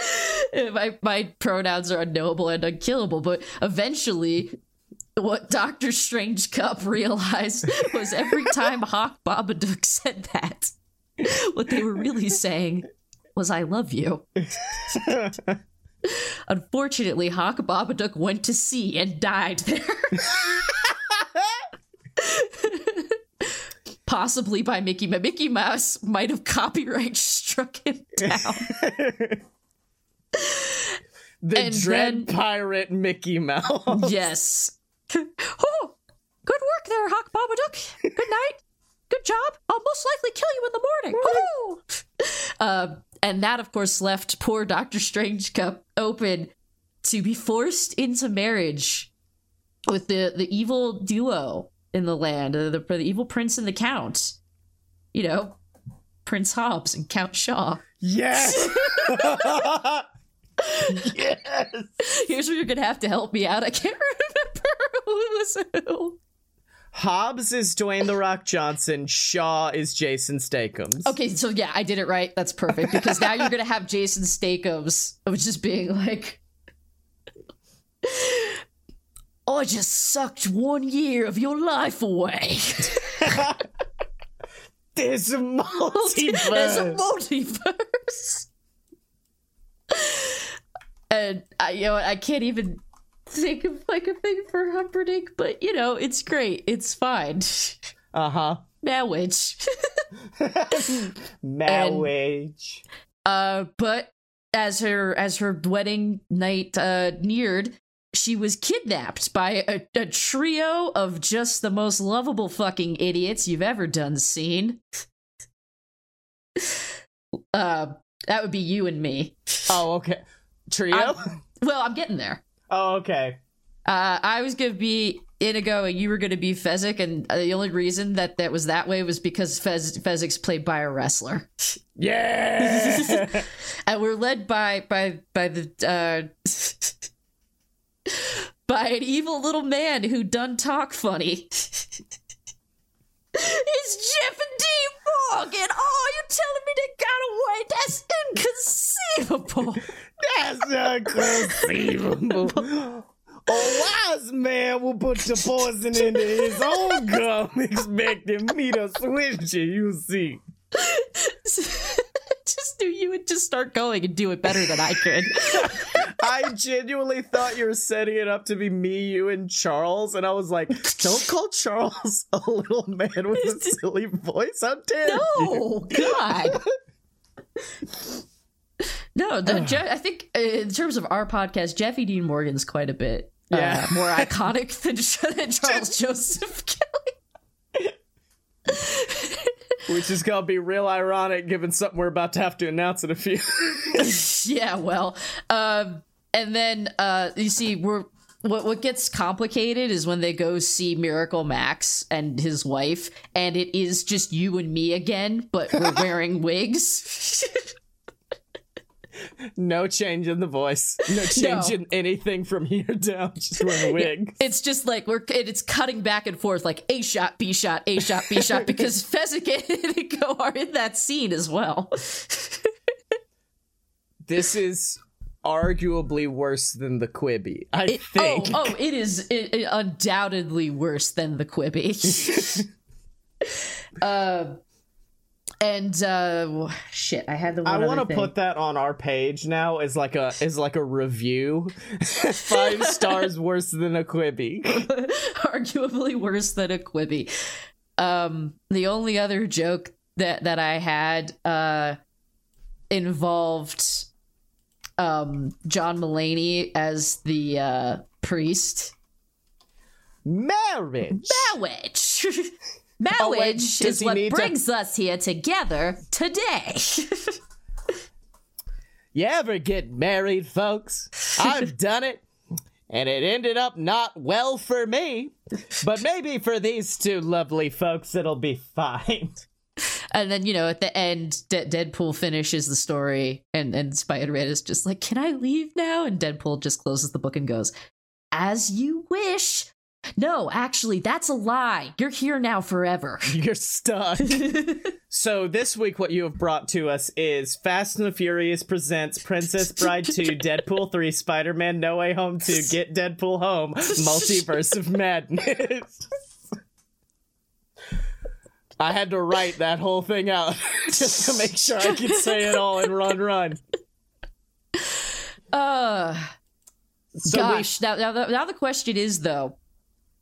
my my pronouns are unknowable and unkillable, but eventually what Doctor Strange Cup realized was every time Hawk Babadook said that, what they were really saying was I love you. Unfortunately, Hawk Babadook went to sea and died there. Possibly by Mickey Mouse. Mickey Mouse might have copyright struck him down. the And dread then- pirate Mickey Mouse. yes. oh, good work there, Hawk Babadook. Good night. good job. I'll most likely kill you in the morning. Woohoo! uh, and that, of course, left poor Doctor Strange Cup open to be forced into marriage with the the evil duo in the land, uh, the, the evil prince and the count. You know, Prince Hobbs and Count Shaw. Yes. yes. Here's where you're gonna have to help me out. I can't remember who was who. Hobbs is Dwayne the Rock Johnson. Shaw is Jason Statham. Okay, so yeah, I did it right. That's perfect because now you're gonna have Jason Stathams of just being like, "I just sucked one year of your life away." There's a multiverse. There's a multiverse. and I, you know, I can't even think of like a thing for Humperdinck, but you know, it's great. It's fine. Uh huh. Marriage. Marriage. Uh, but as her as her wedding night uh neared, she was kidnapped by a, a trio of just the most lovable fucking idiots you've ever done seen. uh, that would be you and me. Oh, okay. Trio. I'm- well, I'm getting there. oh, okay. Uh, I was gonna be Inigo, and you were gonna be Fezzik, and uh, the only reason that that was that way was because Fez Fezzik's played by a wrestler, Yeah. and we're led by by by the uh, by an evil little man who done talk funny. it's Jeffrey Dean Morgan. Oh, you're telling me they got away? That's inconceivable. That's inconceivable. A wise man will put the poison into his own gum, expecting me to switch it. You see. just knew you would just start going and do it better than I could. I genuinely thought you were setting it up to be me, you, and Charles, and I was like, "Don't call Charles a little man with a silly voice. How dare you?" No, God. No, the, Je- I think uh, in terms of our podcast, Jeffrey Dean Morgan's quite a bit uh, Yeah. more iconic than, than Charles Joseph Kelly. Which is gonna be real ironic, given something we're about to have to announce in a few. yeah, well, um, and then uh, you see, we're what what gets complicated is when they go see Miracle Max and his wife, and it is just you and me again, but we're wearing wigs. no change in the voice. No change No. in anything from here down. Just wearing a wig. It's just like we're it's cutting back and forth like A shot, B shot, A shot, B shot because Fezzik and Inigo are in that scene as well. This is arguably worse than the Quibi. I It- think. Oh, oh, it is it, it undoubtedly worse than the Quibi. uh, and uh, shit, I had the one I want to put that on our page now as like a as like a review. Five stars worse than a Quibi arguably worse than a Quibi Um, the only other joke that that I had uh involved um John Mulaney as the uh priest. Marriage. Marriage. Marriage is what need to- brings us here together today. You ever get married, folks? I've done it. And it ended up not well for me. But maybe for these two lovely folks, it'll be fine. and then you know at the end, De- Deadpool finishes the story, and and Spider-Man is just like, "Can I leave now?" And Deadpool just closes the book and goes, "As you wish." No, actually, that's a lie. You're here now forever. You're stuck. so this week, what you have brought to us is Fast and the Furious presents Princess Bride 2, Deadpool 3, Spider-Man No Way Home 2, Get Deadpool Home, Multiverse of Madness. I had to write that whole thing out just to make sure I could say it all and run run. Uh, So we- gosh. Now, now, the, now the question is though,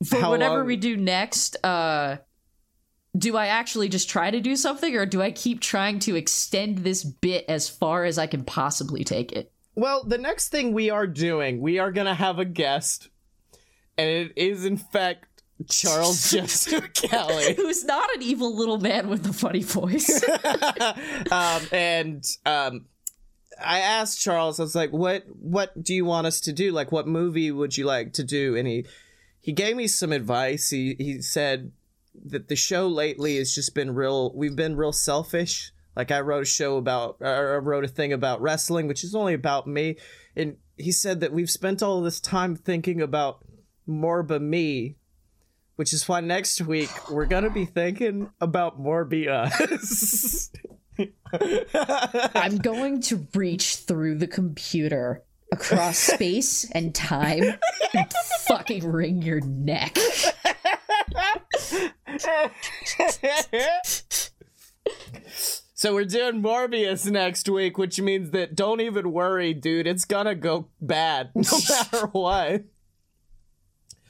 for How whatever long- we do next, uh, do I actually just try to do something, or do I keep trying to extend this bit as far as I can possibly take it? Well, the next thing we are doing, we are going to have a guest. And it is, in fact, Charles Joseph Kelly. Who's not an evil little man with a funny voice. um, and um, I asked Charles, I was like, "What what do you want us to do? Like, what movie would you like to do?" And he he gave me some advice. He he said that the show lately has just been real. We've been real selfish. Like I wrote a show about, or I wrote a thing about wrestling, which is only about me. And he said that we've spent all this time thinking about more, Morba me, which is why next week we're gonna be thinking about Morbius. I'm going to reach through the computer across space and time and fucking wring your neck. so we're doing Morbius next week, which means that don't even worry, dude. It's gonna go bad no matter what.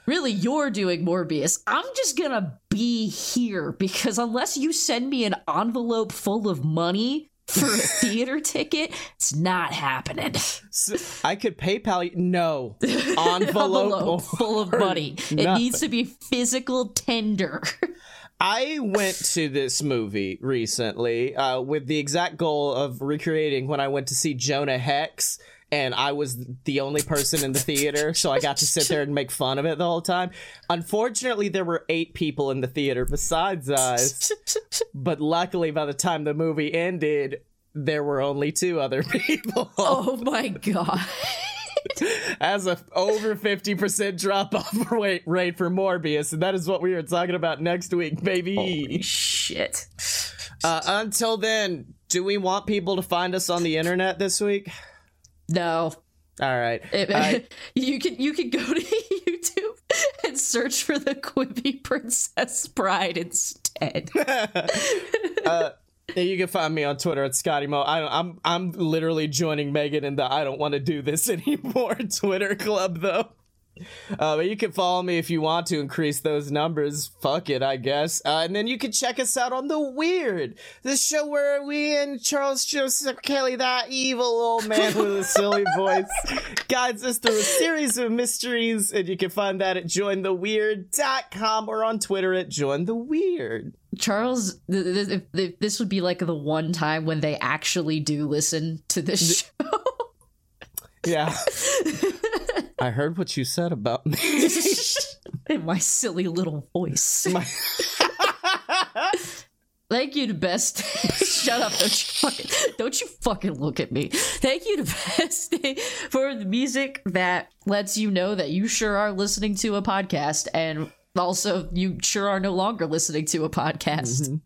Really, you're doing Morbius. I'm just gonna be here because unless you send me an envelope full of money for a theater ticket, it's not happening. So I could PayPal you. No. Envelope, Envelope full of money. It needs to be physical tender. I went to this movie recently uh, with the exact goal of recreating when I went to see Jonah Hex, and I was the only person in the theater, so I got to sit there and make fun of it the whole time. Unfortunately, there were eight people in the theater besides us, but luckily, by the time the movie ended, there were only two other people. oh my god. As a over 50% drop off rate, rate for Morbius, and that is what we are talking about next week, baby. Shit. Uh, until then, do we want people to find us on the internet this week? No. All right. It- Uh, you can you can go to YouTube and search for the Quibi Princess Bride instead. Yeah, you can find me on Twitter at Scotty Mo. I don't, I'm I'm literally joining Megan in the I don't want to do this anymore Twitter club though. Uh, but you can follow me if you want to increase those numbers. Fuck it, I guess. Uh, and then you can check us out on the Weird, the show where we and Charles Joseph Kelly, that evil old man with a silly voice, guides us through a series of mysteries. And you can find that at jointheweird.com or on Twitter at jointheweird. Charles, th- th- th- th- this would be like the one time when they actually do listen to this show. Yeah. I heard what you said about me. in my silly little voice. My- Thank you to Best. Shut up! Don't you fucking don't you fucking look at me. Thank you to Best for the music that lets you know that you sure are listening to a podcast, and also you sure are no longer listening to a podcast. Mm-hmm.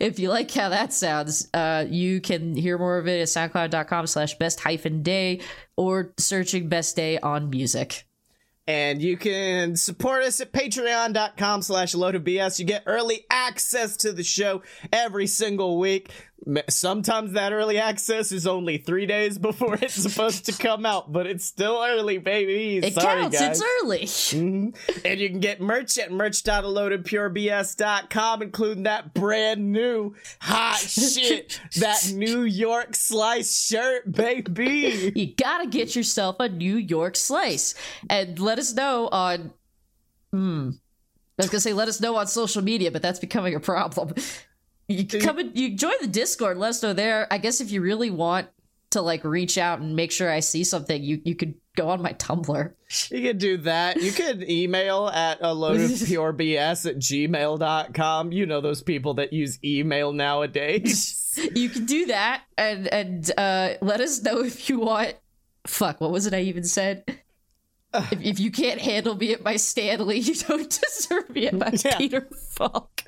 If you like how that sounds, uh, you can hear more of it at soundcloud.com slash best hyphen day or searching best day on music. and you can support us at patreon.com slash load of bs you get early access to the show every single week sometimes that early access is only three days before it's supposed to come out but it's still early baby It sorry counts, guys it's early. Mhm. and you can get merch at merch.loadedpurebs.com including that brand new hot shit that new york slice shirt baby you gotta get yourself a New York slice and let us know on. Hmm. I was gonna say let us know on social media, but that's becoming a problem. You can come and you join the Discord. Let us know there. I guess if you really want to like reach out and make sure I see something, you you could go on my Tumblr. You could do that. You could email at a load of pure BS at gmail.com. You know those people that use email nowadays. You can do that and and uh, let us know if you want. Fuck, what was it I even said? If, if you can't handle me at my Stanley, you don't deserve me at my Yeah. Peter Falk.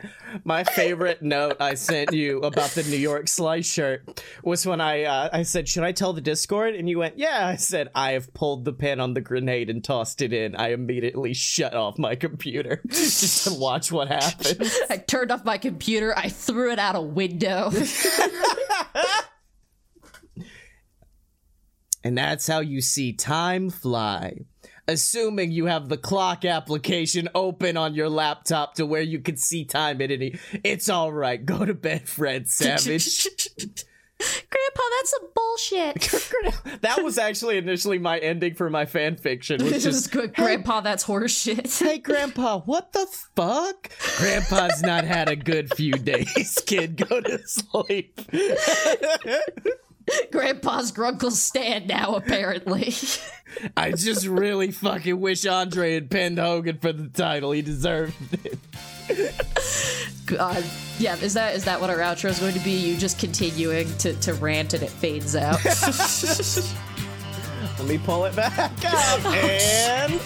My favorite note I sent you about the New York Slice shirt was when I uh, I said, "Should I tell the Discord?" And you went, "Yeah." I said, "I have pulled the pin on the grenade and tossed it in." I immediately shut off my computer just to watch what happens. I turned off my computer. I threw it out a window. And that's how you see time fly. Assuming you have the clock application open on your laptop to where you can see time at any. It's all right. Go to bed, Fred Savage. Grandpa, that's some bullshit. that was actually initially my ending for my fan fiction, which is good. Grandpa, that's horseshit. Hey grandpa, what the fuck? Grandpa's not had a good few days, kid. Go to sleep. Grandpa's Grunkle Stan now, apparently. I just really fucking wish Andre had pinned Hogan for the title. He deserved it. God, yeah, is that is that what our outro is going to be? You just continuing to, to rant and it fades out. Let me pull it back out. Oh, and